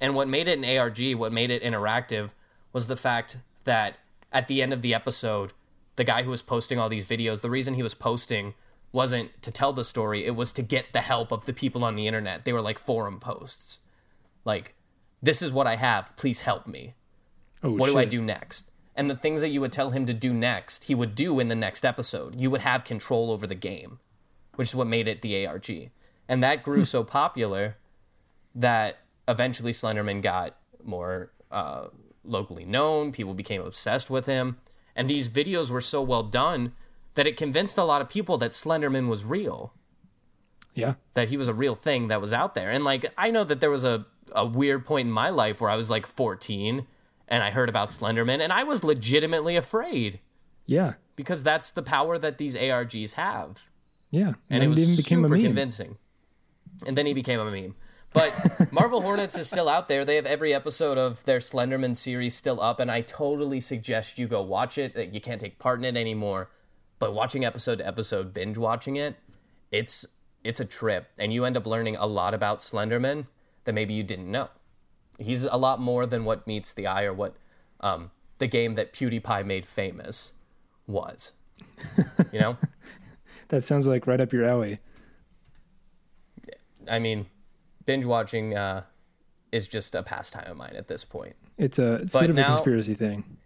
And what made it an ARG, what made it interactive, was the fact that at the end of the episode, the guy who was posting all these videos, the reason he was posting wasn't to tell the story, it was to get the help of the people on the internet. They were like forum posts. Like, this is what I have, please help me. Oh, What do I do next? And the things that you would tell him to do next, he would do in the next episode. You would have control over the game, which is what made it the ARG. And that grew so popular that eventually Slenderman got more uh, locally known. People became obsessed with him. And these videos were so well done that it convinced a lot of people that Slenderman was real Yeah. that he was a real thing that was out there. And like I know that there was a, a weird point in my life where I was like 14 and I heard about Slenderman and I was legitimately afraid Yeah. because that's the power that these ARGs have. Yeah. And it was even became a super meme. convincing. And then he became a meme. But Marble Hornets is still out there. They have every episode of their Slenderman series still up, and I totally suggest you go watch it. You can't take part in it anymore, but watching episode to episode, binge watching it, it's it's a trip, and you end up learning a lot about Slenderman that maybe you didn't know. He's a lot more than what meets the eye or what um, the game that PewDiePie made famous was. You know, That sounds like right up your alley. I mean, binge watching uh, is just a pastime of mine at this point. It's a it's a bit of now- a conspiracy thing.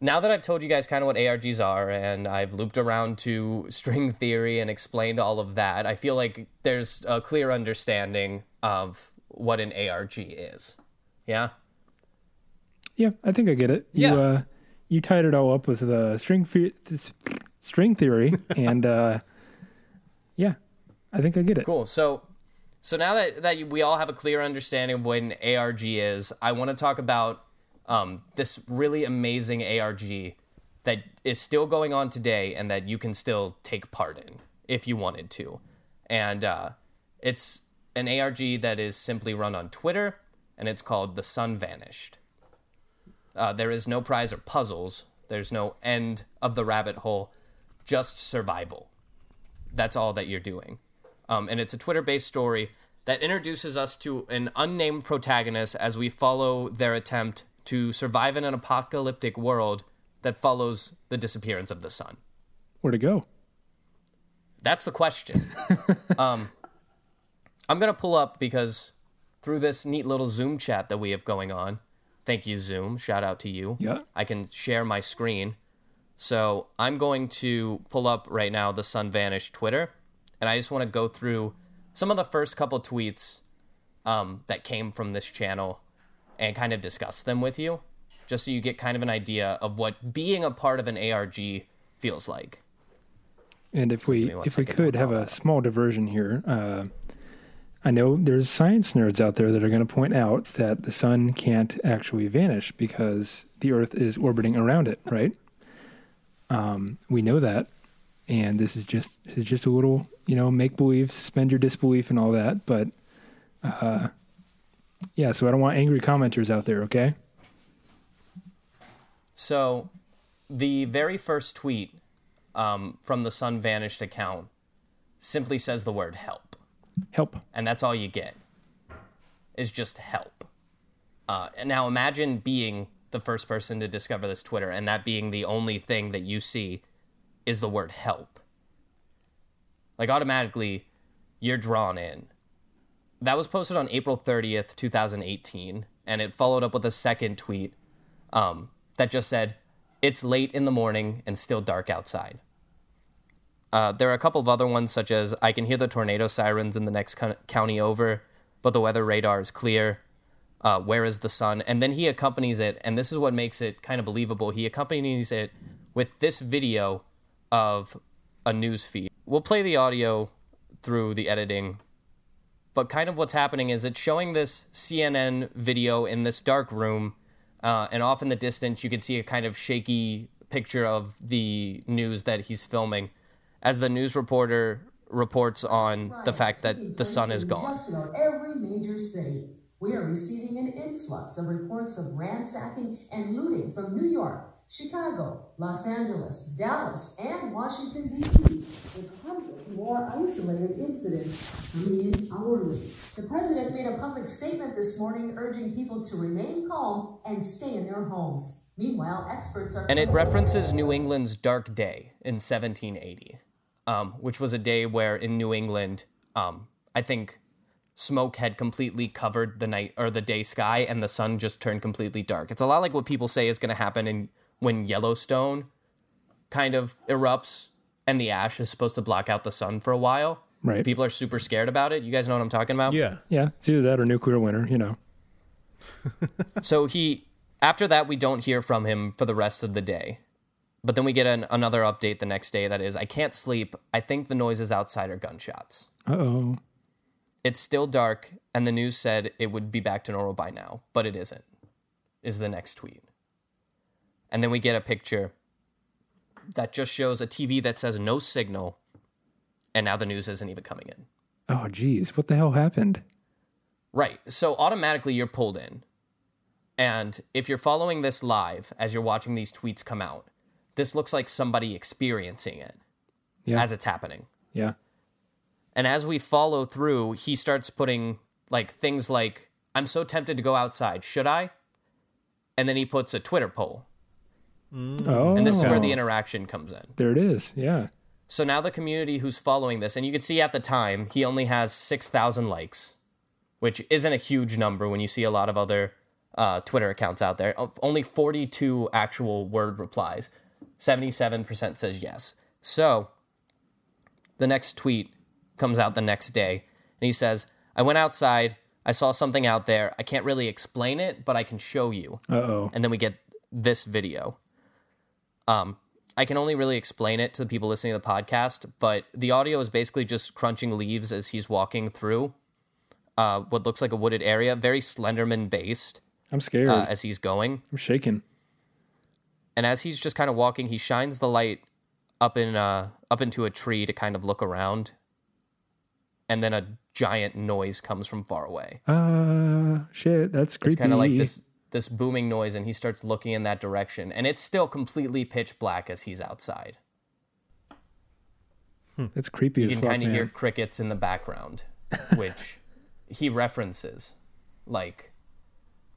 now that I've told you guys kind of what ARGs are and I've looped around to string theory and explained all of that, I feel like there's a clear understanding of what an ARG is. Yeah? Yeah, I think I get it. You Yeah. uh you tied it all up with the string fe- this- string theory and uh yeah, I think I get it. Cool. So so now that, that we all have a clear understanding of what an ARG is, I want to talk about um, this really amazing ARG that is still going on today and that you can still take part in if you wanted to. And uh, it's an ARG that is simply run on Twitter, and it's called The Sun Vanished. Uh, there is no prize or puzzles, there's no end of the rabbit hole, just survival. That's all that you're doing. Um, and it's a Twitter based story that introduces us to an unnamed protagonist as we follow their attempt to survive in an apocalyptic world that follows the disappearance of the sun. Where to go? That's the question. um, I'm going to pull up because through this neat little Zoom chat that we have going on, thank you, Zoom. Shout out to you. Yeah. I can share my screen. So I'm going to pull up right now the Sun Vanished Twitter, and I just want to go through some of the first couple tweets um, that came from this channel and kind of discuss them with you, just so you get kind of an idea of what being a part of an ARG feels like. And if we me one if we could have a small diversion here, uh, I know there's science nerds out there that are going to point out that the sun can't actually vanish because the Earth is orbiting around it, right? Um, we know that, and this is just this is just a little you know make believe, suspend your disbelief, and all that. But uh, yeah, so I don't want angry commenters out there. Okay, So, the very first tweet um, from the Sun Vanished account simply says the word help. help. and that's all you get is just help. Uh, and now imagine being the first person to discover this Twitter, and that being the only thing that you see is the word help. Like automatically, you're drawn in. That was posted on April 30th, 2018, and it followed up with a second tweet um, that just said, It's late in the morning and still dark outside. Uh, there are a couple of other ones, such as I can hear the tornado sirens in the next co- county over, but the weather radar is clear. Uh, where is the sun? And then he accompanies it, and this is what makes it kind of believable. He accompanies it with this video of a news feed. We'll play the audio through the editing, but kind of what's happening is it's showing this CNN video in this dark room, uh, and off in the distance, you can see a kind of shaky picture of the news that he's filming as the news reporter reports on the fact that the sun is gone. Every major city. We are receiving an influx of reports of ransacking and looting from New York, Chicago, Los Angeles, Dallas, and Washington, D.C., with hundreds more isolated incidents coming in hourly. The president made a public statement this morning urging people to remain calm and stay in their homes. Meanwhile, experts are. And it references New England's dark day in 1780, um, which was a day where in New England, um, I think smoke had completely covered the night or the day sky and the sun just turned completely dark. It's a lot like what people say is going to happen in when Yellowstone kind of erupts and the ash is supposed to block out the sun for a while. Right. People are super scared about it. You guys know what I'm talking about? Yeah. Yeah, it's either that or nuclear winter. You know. so he after that we don't hear from him for the rest of the day but then we get an, another update the next day that is i can't sleep i think the noises outside are gunshots Uh oh. It's still dark and the news said it would be back to normal by now but it isn't is the next tweet and then we get a picture that just shows a tv that says no signal and now the news isn't even coming in Oh, geez, what the hell happened? Right. So automatically you're pulled in. And if you're following this live as you're watching these tweets come out, this looks like somebody experiencing it Yeah. as it's happening. Yeah. And as we follow through, he starts putting like things like, I'm so tempted to go outside. Should I? And then he puts a Twitter poll. Oh. And this is where the interaction comes in. There it is. Yeah. So now the community who's following this, and you can see at the time, he only has 6,000 likes, which isn't a huge number when you see a lot of other uh, Twitter accounts out there. Only 42 actual word replies. 77% says yes. So the next tweet comes out the next day, and he says, I went outside. I saw something out there. I can't really explain it, but I can show you Uh oh. and then we get this video. Um, I can only really explain it to the people listening to the podcast, but the audio is basically just crunching leaves as he's walking through uh, what looks like a wooded area, very Slenderman based I'm scared. uh, as he's going. I'm shaking. And as he's just kind of walking, he shines the light up in uh, up into a tree to kind of look around, and then a giant noise comes from far away. Uh, shit. That's creepy. It's kind of like this this booming noise, and he starts looking in that direction, and it's still completely pitch black as he's outside. That's creepy You can kind of hear crickets in the background, which he references. Like,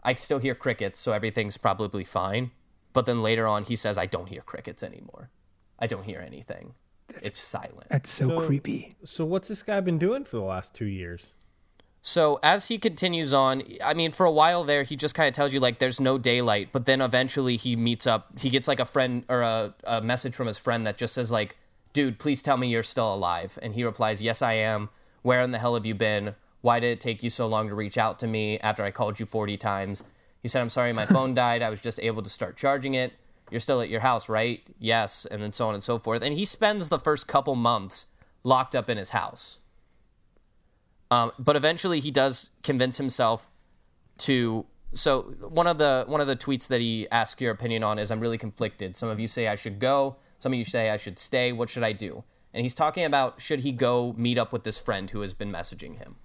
I still hear crickets, so everything's probably fine. But then later on, he says, "I don't hear crickets anymore. I don't hear anything. It's silent." That's so, So- creepy. So what's this guy been doing for the last two years? So as he continues on, I mean, for a while there, he just kind of tells you like there's no daylight, but then eventually he meets up. He gets like a friend or a, a message from his friend that just says like, "Dude, please tell me you're still alive." And he replies, "Yes, I am. Where in the hell have you been? Why did it take you so long to reach out to me after I called you 40 times?" He said, "I'm sorry, my phone died. I was just able to start charging it. You're still at your house, right? Yes." And then so on and so forth. And he spends the first couple months locked up in his house. Um, but eventually he does convince himself to so one of the one of the tweets that he asks your opinion on is I'm really conflicted. Some of you say I should go, some of you say I should stay. What should I do? And he's talking about should he go meet up with this friend who has been messaging him.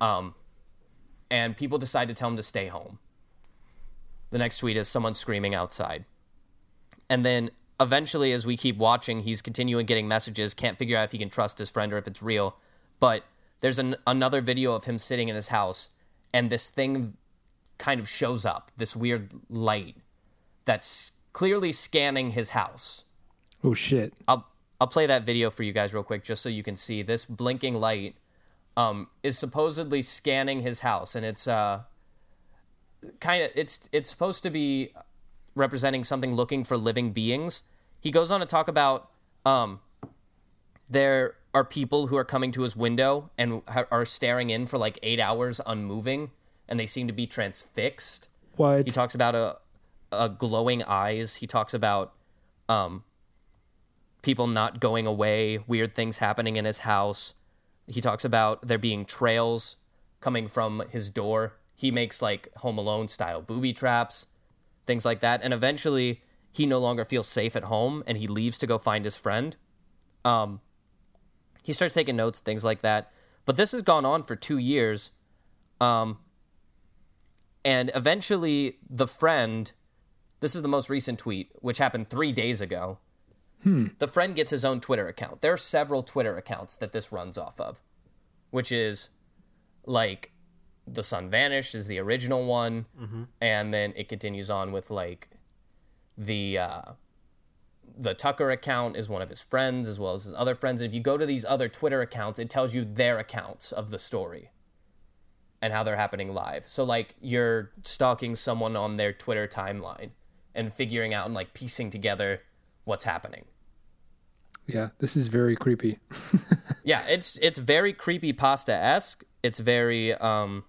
Um, and people decide to tell him to stay home. The next tweet is someone screaming outside. And then eventually, as we keep watching, he's continuing getting messages, can't figure out if he can trust his friend or if it's real. But there's an, another video of him sitting in his house, and this thing kind of shows up this weird light that's clearly scanning his house. Oh shit. I'll I'll play that video for you guys real quick just so you can see this blinking light um, is supposedly scanning his house and it's uh kind of it's it's supposed to be representing something looking for living beings. He goes on to talk about um there are people who are coming to his window and ha- are staring in for like 8 hours unmoving and they seem to be transfixed. What? He talks about a, a glowing eyes. He talks about um, people not going away, weird things happening in his house. He talks about there being trails coming from his door. He makes like Home Alone style booby traps, things like that. And eventually, he no longer feels safe at home and he leaves to go find his friend. Um, he starts taking notes, things like that. But this has gone on for two years. Um, and eventually, the friend, this is the most recent tweet, which happened three days ago. The friend gets his own Twitter account. There are several Twitter accounts that this runs off of, which is like The Sun Vanished is the original one, and then it continues on with like the uh, the Tucker account is one of his friends as well as his other friends. If you go to these other Twitter accounts, it tells you their accounts of the story and how they're happening live. So like you're stalking someone on their Twitter timeline and figuring out and like piecing together what's happening. Yeah, this is very creepy. Yeah, it's it's very creepy pasta esque. It's very um,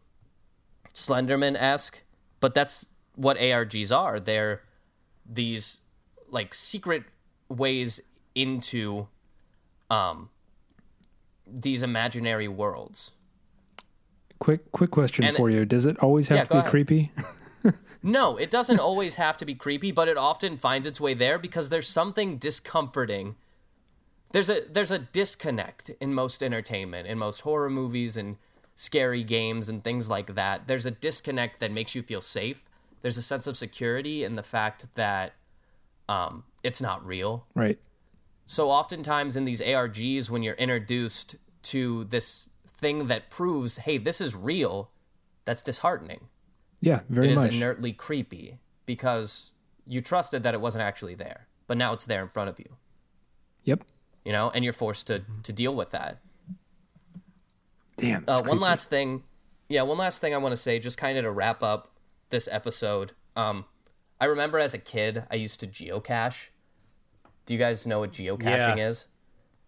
Slenderman esque, but that's what ARGs are. They're these like secret ways into um, these imaginary worlds. Quick, quick question And- for you: Does it always have Yeah, to be ahead. creepy? No, it doesn't always have to be creepy, but it often finds its way there because there's something discomforting. There's a there's a disconnect in most entertainment, in most horror movies and scary games and things like that. There's a disconnect that makes you feel safe. There's a sense of security in the fact that um, it's not real. Right. So oftentimes in these ARGs, when you're introduced to this thing that proves, hey, this is real, that's disheartening Yeah, very it is much. inertly creepy because you trusted that it wasn't actually there, but now it's there in front of you, yep. you know, and you're forced to to deal with that. Damn. Uh, one last thing, yeah, one last thing I want to say, just kind of to wrap up this episode. Um, I remember as a kid, I used to geocache. Do you guys know what geocaching Yeah. is?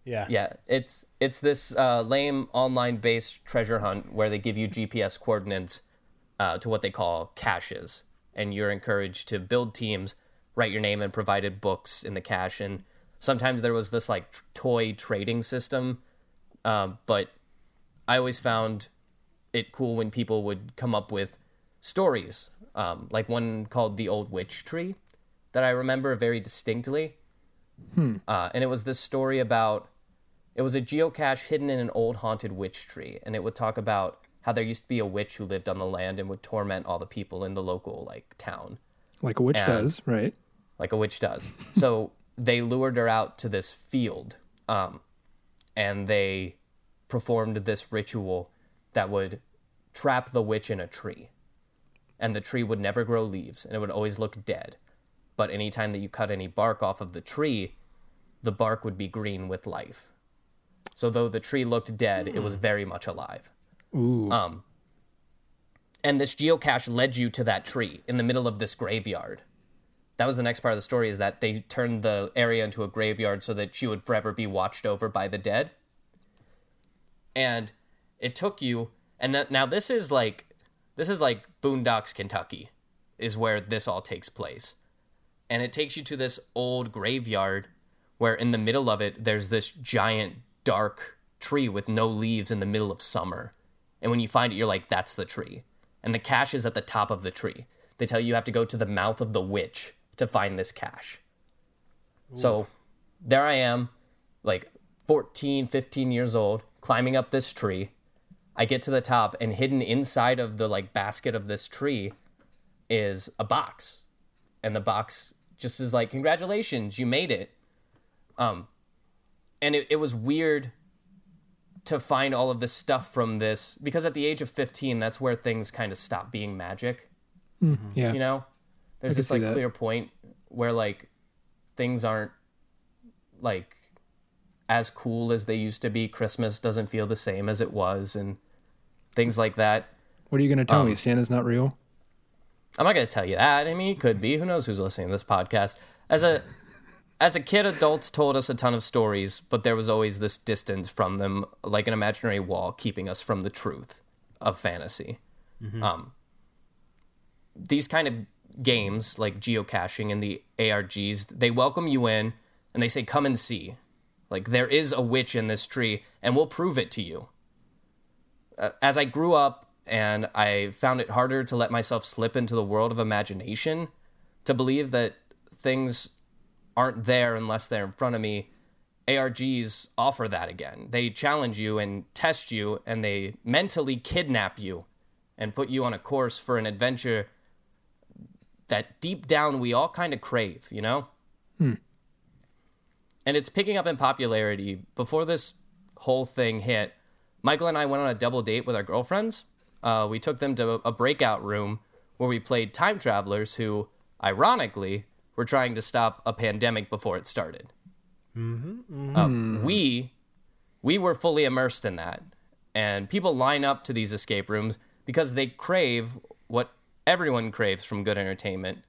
Yeah. Yeah, it's it's this uh, lame online based treasure hunt where they give you GPS coordinates uh, to what they call caches, and you're encouraged to build teams, write your name, and provided books in the cache. And sometimes there was this like tr- toy trading system, um, but I always found it cool when people would come up with stories, um, like one called the Old Witch Tree, that I remember very distinctly. Uh, and it was this story about it was a geocache hidden in an old haunted witch tree, and it would talk about how there used to be a witch who lived on the land and would torment all the people in the local like town, like a witch and- does, right? like a witch does. so they lured her out to this field, um, and they performed this ritual that would trap the witch in a tree, and the tree would never grow leaves, and it would always look dead. But anytime that you cut any bark off of the tree, the bark would be green with life. So though the tree looked dead, it was very much alive. Ooh. Um, and this geocache led you to that tree in the middle of this graveyard. That was the next part of the story is that they turned the area into a graveyard so that she would forever be watched over by the dead. And it took you and now this is like this is like Boondocks, Kentucky is where this all takes place. And it takes you to this old graveyard where in the middle of it there's this giant dark tree with no leaves in the middle of summer. And when you find it, you're like, that's the tree. And the cache is at the top of the tree. They tell you you have to go to the mouth of the witch to find this cache. So there I am, like 14, 15 years old, climbing up this tree. I get to the top, and hidden inside of the like basket of this tree is a box. And the box just is like, Congratulations, you made it. Um and it, it was weird to find all of this stuff from this because at the age of 15 that's where things kind of stop being magic yeah. you know there's this like that. clear point where like things aren't like as cool as they used to be christmas doesn't feel the same as it was and things like that. What are you going to tell Um, me? Santa's not real? i'm not going to tell you that. I mean it could be. Who knows who's listening to this podcast? As a as a kid adults told us a ton of stories but there was always this distance from them like an imaginary wall keeping us from the truth of fantasy. Um, these kind of games like geocaching and the args they welcome you in and they say come and see like there is a witch in this tree and we'll prove it to you uh, as i grew up and i found it harder to let myself slip into the world of imagination to believe that things aren't there unless they're in front of me. ARGs offer that again. They challenge you and test you, and they mentally kidnap you and put you on a course for an adventure that deep down we all kind of crave, you know? And it's picking up in popularity. Before this whole thing hit, Michael and I went on a double date with our girlfriends, uh, we took them to a breakout room where we played time travelers who, ironically, were trying to stop a pandemic before it started. Mm-hmm, Uh, we we were fully immersed in that, and people line up to these escape rooms because they crave what everyone craves from good entertainment,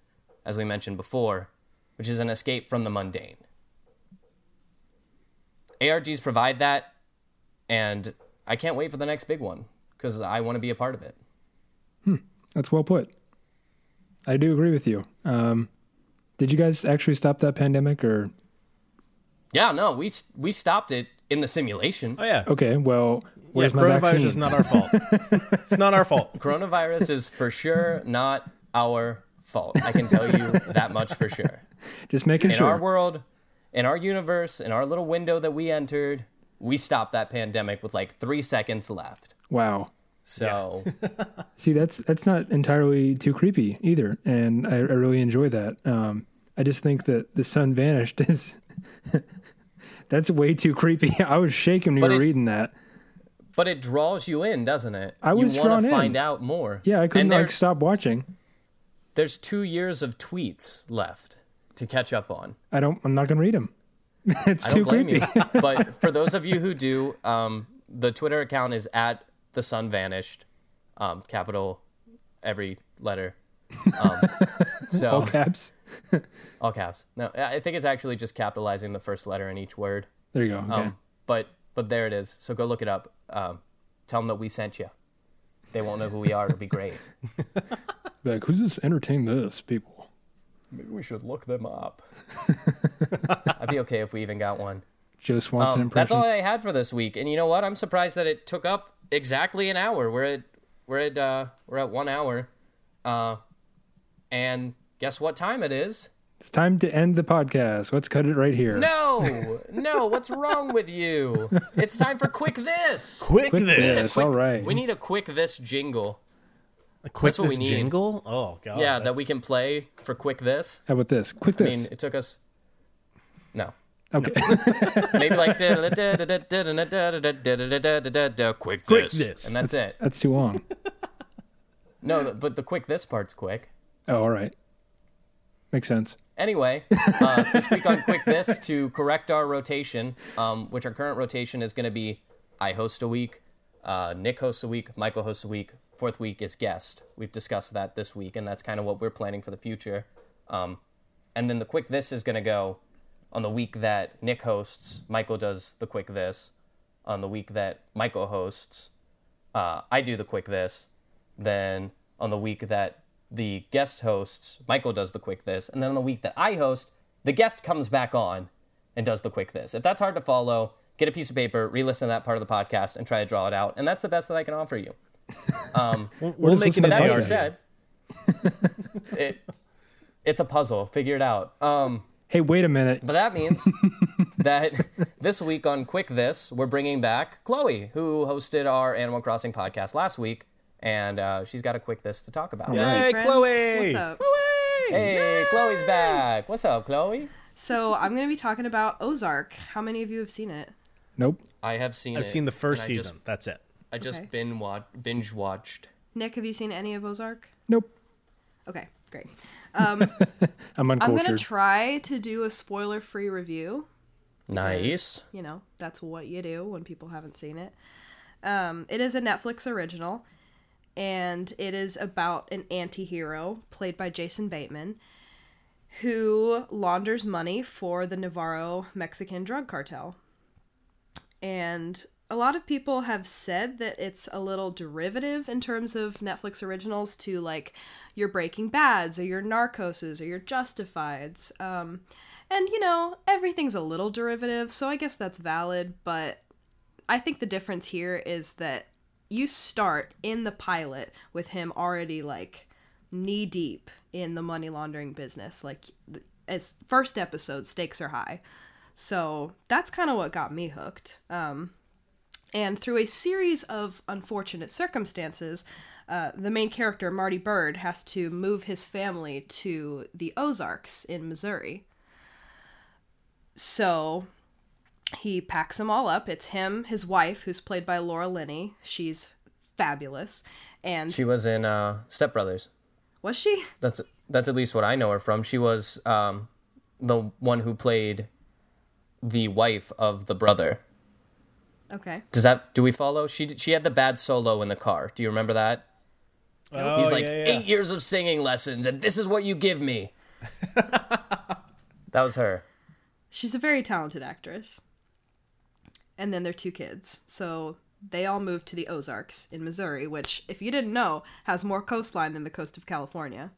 as we mentioned before, which is an escape from the mundane. ARGs provide that, and I can't wait for the next big one because I want to be a part of it. Hmm. That's well put. I do agree with you. Um, did you guys actually stop that pandemic or? Yeah, no, we we stopped it in the simulation. Oh yeah. Okay, well, where's yeah, my coronavirus vaccine? is not our fault. it's not our fault. Coronavirus is for sure not our fault. I can tell you that much for sure. Just making In sure. In our world, in our universe, in our little window that we entered, we stopped that pandemic with like three seconds left. wow. So See, that's that's not entirely too creepy either, and I, I really enjoy that. Um, I just think that the sun vanished is that's way too creepy. I was shaking when But you were it- reading that. But it draws you in, doesn't it? I was you want drawn to in. find out more. Yeah, I couldn't and like stop watching. there's two years of tweets left to catch up on. I don't. I'm not gonna read them. it's I too don't blame creepy. you. but for those of you who do, um, the Twitter account is at the sun vanished, um, capital every letter. Um, so All caps. all caps. No, I think it's actually just capitalizing the first letter in each word. There you go. Okay. Um, but but there it is. So go look it up. Um, tell them that we sent you. They won't know who we are. It'll be great. Like, who's this? Entertain this people. Maybe we should look them up. I'd be okay if we even got one. Joe Swanson Um, that's all I had for this week. And you know what? I'm surprised that it took up exactly an hour. We're at we're at uh, we're at one hour. Uh, and guess what time it is? It's time to end the podcast. Let's cut it right here. No, no. What's wrong with you? It's time for quick this. Quick, Quick this. this. Quick- all right. We need a quick this jingle. A quick That's what this we need. jingle. Oh god. yeah, that we can play for quick this. How about this? Quick this. I this. mean, it took us. No. okay. Maybe like quick Quick this, this. and that's it. That's too long. No, th- but the quick this part's quick. Oh, all right. Makes sense. Anyway, uh, this week on Quick This, to correct our rotation, um, which our current rotation is going to be I host a week, uh, Nick hosts a week, Michael hosts a week, fourth week is guest. We've discussed that this week, and that's kind of what we're planning for the future. Um, and then the Quick This is going to go on the week that Nick hosts, Michael does the Quick This. On the week that Michael hosts, uh, I do the Quick This. Then on the week that the guest hosts, Michael does the quick this, and then on the week that I host, the guest comes back on and does the quick this. If that's hard to follow, get a piece of paper, re-listen to that part of the podcast, and try to draw it out. And that's the best that I can offer you. We'll, we'll make it But that being said, it, it's a puzzle. Figure it out. Um, Hey, wait a minute. but that means that this week on Quick This, we're bringing back Chloe, who hosted our Animal Crossing podcast last week, and uh, she's got a Quick This to talk about. Yeah. Hey, friends. Chloe! What's up? Chloe! Hey, Chloe's back. What's up, Chloe? So I'm going to be talking about Ozark. How many of you have seen it? Nope. I have seen I've it, seen the first and I season. That's it. Just, I just Okay. bin wa- binge watched. Nick, have you seen any of Ozark? Nope. Okay, great. I'm I'm going to try to do a spoiler free review. Nice. You know, that's what you do when people haven't seen it. Um, it is a Netflix original, and it is about an anti hero played by Jason Bateman who launders money for the Navarro Mexican drug cartel. And a lot of people have said that it's a little derivative in terms of Netflix originals to like your Breaking Bads or your Narcoses or your Justifieds. Um, and you know, everything's a little derivative, so I guess that's valid, but I think the difference here is that you start in the pilot with him already like knee deep in the money laundering business. Like as first episode, stakes are high. So that's kind of what got me hooked. Um, and through a series of unfortunate circumstances, uh, the main character, Marty Byrde, has to move his family to the Ozarks in Missouri. So he packs them all up. It's him, his wife, who's played by Laura Linney. She's fabulous. And She was in uh, Step Brothers. was she? That's that's at least what I know her from. She was um, the one who played the wife of the brother. Okay. Does that do we follow? She she had the bad solo in the car. Do you remember that? Oh, He's like yeah, yeah. eight years of singing lessons, and this is what you give me. that was her. She's a very talented actress. And then their two kids. So they all moved to the Ozarks in Missouri, which, if you didn't know, has more coastline than the coast of California.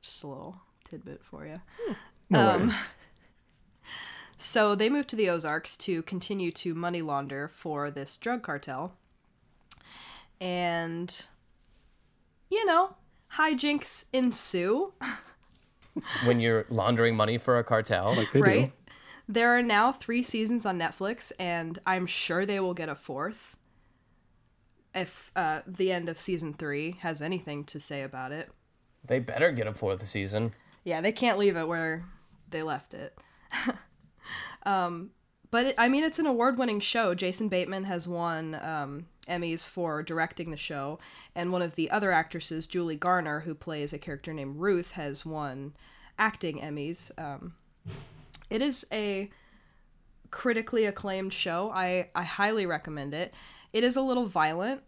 Just a little tidbit for you. No Um, way. So they moved to the Ozarks to continue to money launder for this drug cartel. And, you know, hijinks ensue. When you're laundering money for a cartel, Like they right? do. There are now three seasons on Netflix, and I'm sure they will get a fourth. If uh, the end of season three has anything to say about it. they better get a fourth season. Yeah, they can't leave it where they left it. um, but it, I mean, it's an award-winning show. Jason Bateman has won um, Emmys for directing the show, and one of the other actresses, Julia Garner, who plays a character named Ruth, has won acting Emmys. Um, it is a critically acclaimed show. I, I highly recommend it. It is a little violent,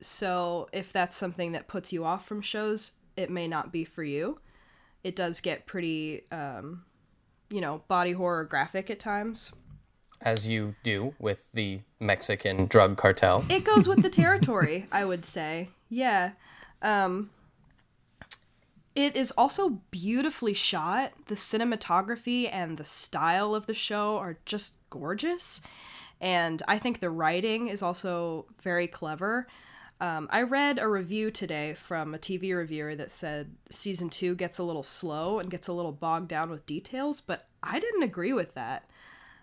so if that's something that puts you off from shows, it may not be for you. It does get pretty, um, you know, body horror graphic at times. As you do with the Mexican drug cartel. It goes with the territory, I would say. Yeah. Um, it is also beautifully shot. The cinematography and the style of the show are just gorgeous. And I think the writing is also very clever. Um, I read a review today from a TV reviewer that said season two gets a little slow and gets a little bogged down with details, but I didn't agree with that.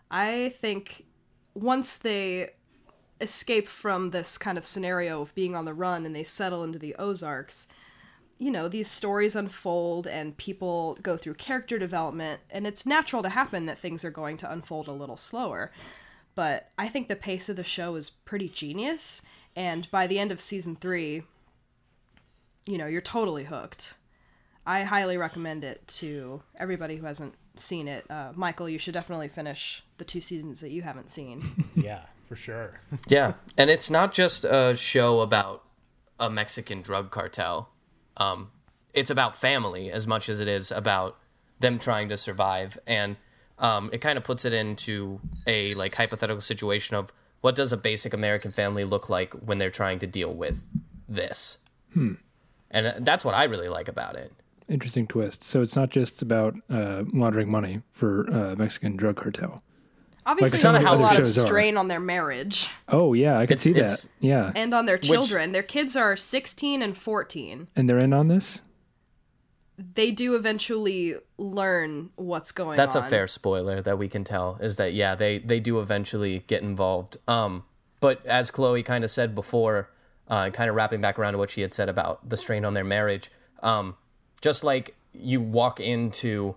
I think once they escape from this kind of scenario of being on the run and they settle into the Ozarks, you know, these stories unfold and people go through character development, and it's natural to happen that things are going to unfold a little slower. But I think the pace of the show is pretty genius, and by the end of season three, you know, you're totally hooked. I highly recommend it to everybody who hasn't seen it. Uh, Michael, you should definitely finish the two seasons that you haven't seen. Yeah, for sure. Yeah, and it's not just a show about a Mexican drug cartel. Um, it's about family as much as it is about them trying to survive, and um, it kind of puts it into a like hypothetical situation of what does a basic American family look like when they're trying to deal with this, and uh, that's what I really like about it. Interesting twist. So it's not just about uh, laundering money for uh, Mexican drug cartel. Obviously, some there's a lot of shows are. strain on their marriage Oh yeah, I could It's- see that. Yeah, and on their children. Their kids are 16 and 14. and they're in on this. They do eventually learn what's going on. That's on. a fair spoiler that we can tell is that yeah they they do eventually get involved. Um, but as Chloe kind of said before, uh, kind of wrapping back around to what she had said about the strain on their marriage, um, just like you walk into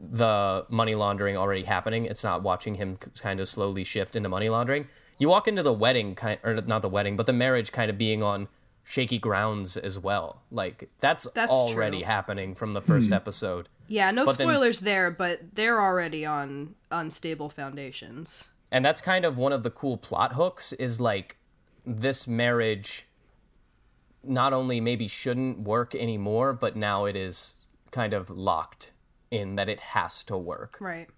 the money laundering already happening, it's not watching him kind of slowly shift into money laundering. You walk into the wedding kind or not the wedding, but the marriage kind of being on shaky grounds as well. Like that's, That's already true. happening from the first hmm. episode. Yeah, no But then- spoilers there, but they're already on unstable foundations. and that's kind of one of the cool plot hooks is like this marriage not only maybe shouldn't work anymore but now it is kind of locked in that it has to work Right.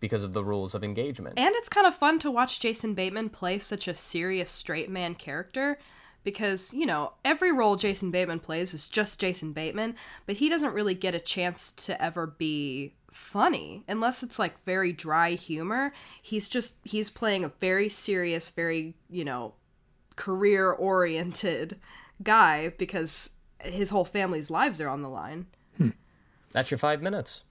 because of the rules of engagement And it's kind of fun to watch Jason Bateman play such a serious straight man character because, you know, every role Jason Bateman plays is just Jason Bateman, but he doesn't really get a chance to ever be funny unless it's like very dry humor. He's just he's playing a very serious, very, you know, career oriented guy because his whole family's lives are on the line. Hmm. that's your five minutes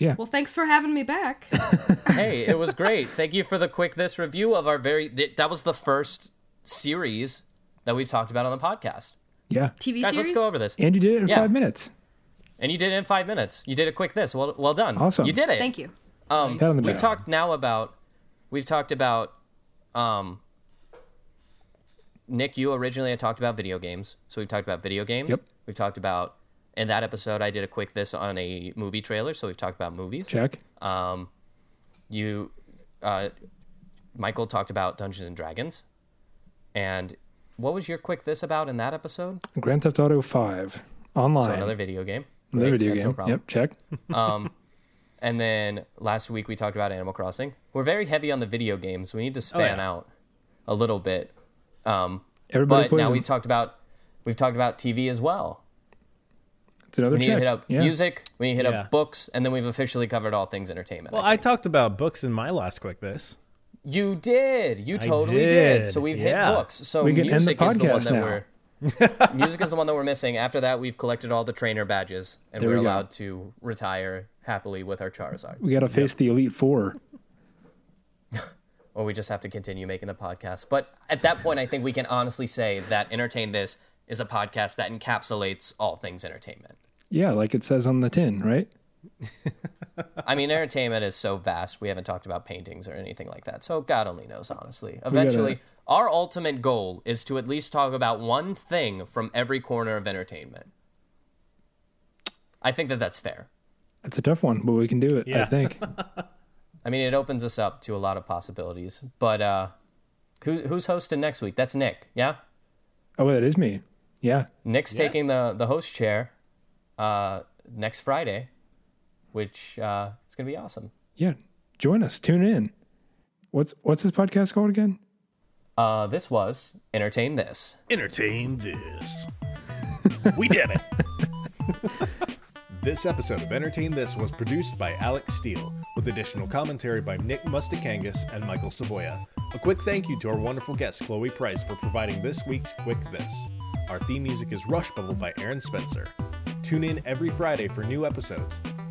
Yeah, Well, thanks for having me back. hey it was great thank you for the quick this review of our very th- that was the first series that we've talked about on the podcast yeah. TV guys series. let's go over this And you did it in Yeah. five minutes. and you did it in five minutes you did a quick this well well done Awesome. you did it Thank you. Um, Pat on the we've talked now about we've talked about um, Nick, you originally had talked about video games, so we've talked about video games. Yep. We've talked about in that episode. I did a quick this on a movie trailer, so we've talked about movies. Check. You, uh, Michael talked about Dungeons and Dragons, and what was your quick this about in that episode? Grand Theft Auto 5 online. So another video game. Another Great, video that's game. No yep, check. And then last week we talked about Animal Crossing. We're very heavy on the video games. We need to span yeah. out a little bit. Um, Everybody but now them. we've talked about we've talked about TV as well. It's another We need check. to hit up yeah. music. We need to hit Yeah. up books, and then we've officially covered all things entertainment. Well, I talked about books in my last quick this. You did. You totally did. did. So we've yeah. hit books. So end the music is the one that now. we're music is the one that we're missing. After that, we've collected all the trainer badges, and There we're we allowed to retire happily with our Charizard. We got to face the Elite Four. or we just have to continue making the podcast. But at that point, I think we can honestly say that Entertain This is a podcast that encapsulates all things entertainment. Yeah, like it says on the tin, right? I mean, entertainment is so vast, we haven't talked about paintings or anything like that. So God only knows, honestly. Eventually, our ultimate goal is to at least talk about one thing from every corner of entertainment. I think that that's fair. It's a tough one, but we can do it, I think. I mean, it opens us up to a lot of possibilities. But uh, who, who's hosting next week? That's Nick, yeah? oh, that is me. Yeah. Nick's Yeah. taking the the host chair uh, next Friday, which uh, is gonna be awesome. Yeah. Join us. Tune in. What's what's this podcast called again? Uh, this was entertain this. Entertain this. we did it. this episode of Entertain This was produced by Alex Steele, with additional commentary by Nick Mustakangas and Michael Savoya. A quick thank you to our wonderful guest, Chloe Price, for providing this week's Quick This. Our theme music is Rush Bubble by Aaron Spencer. Tune in every Friday for new episodes.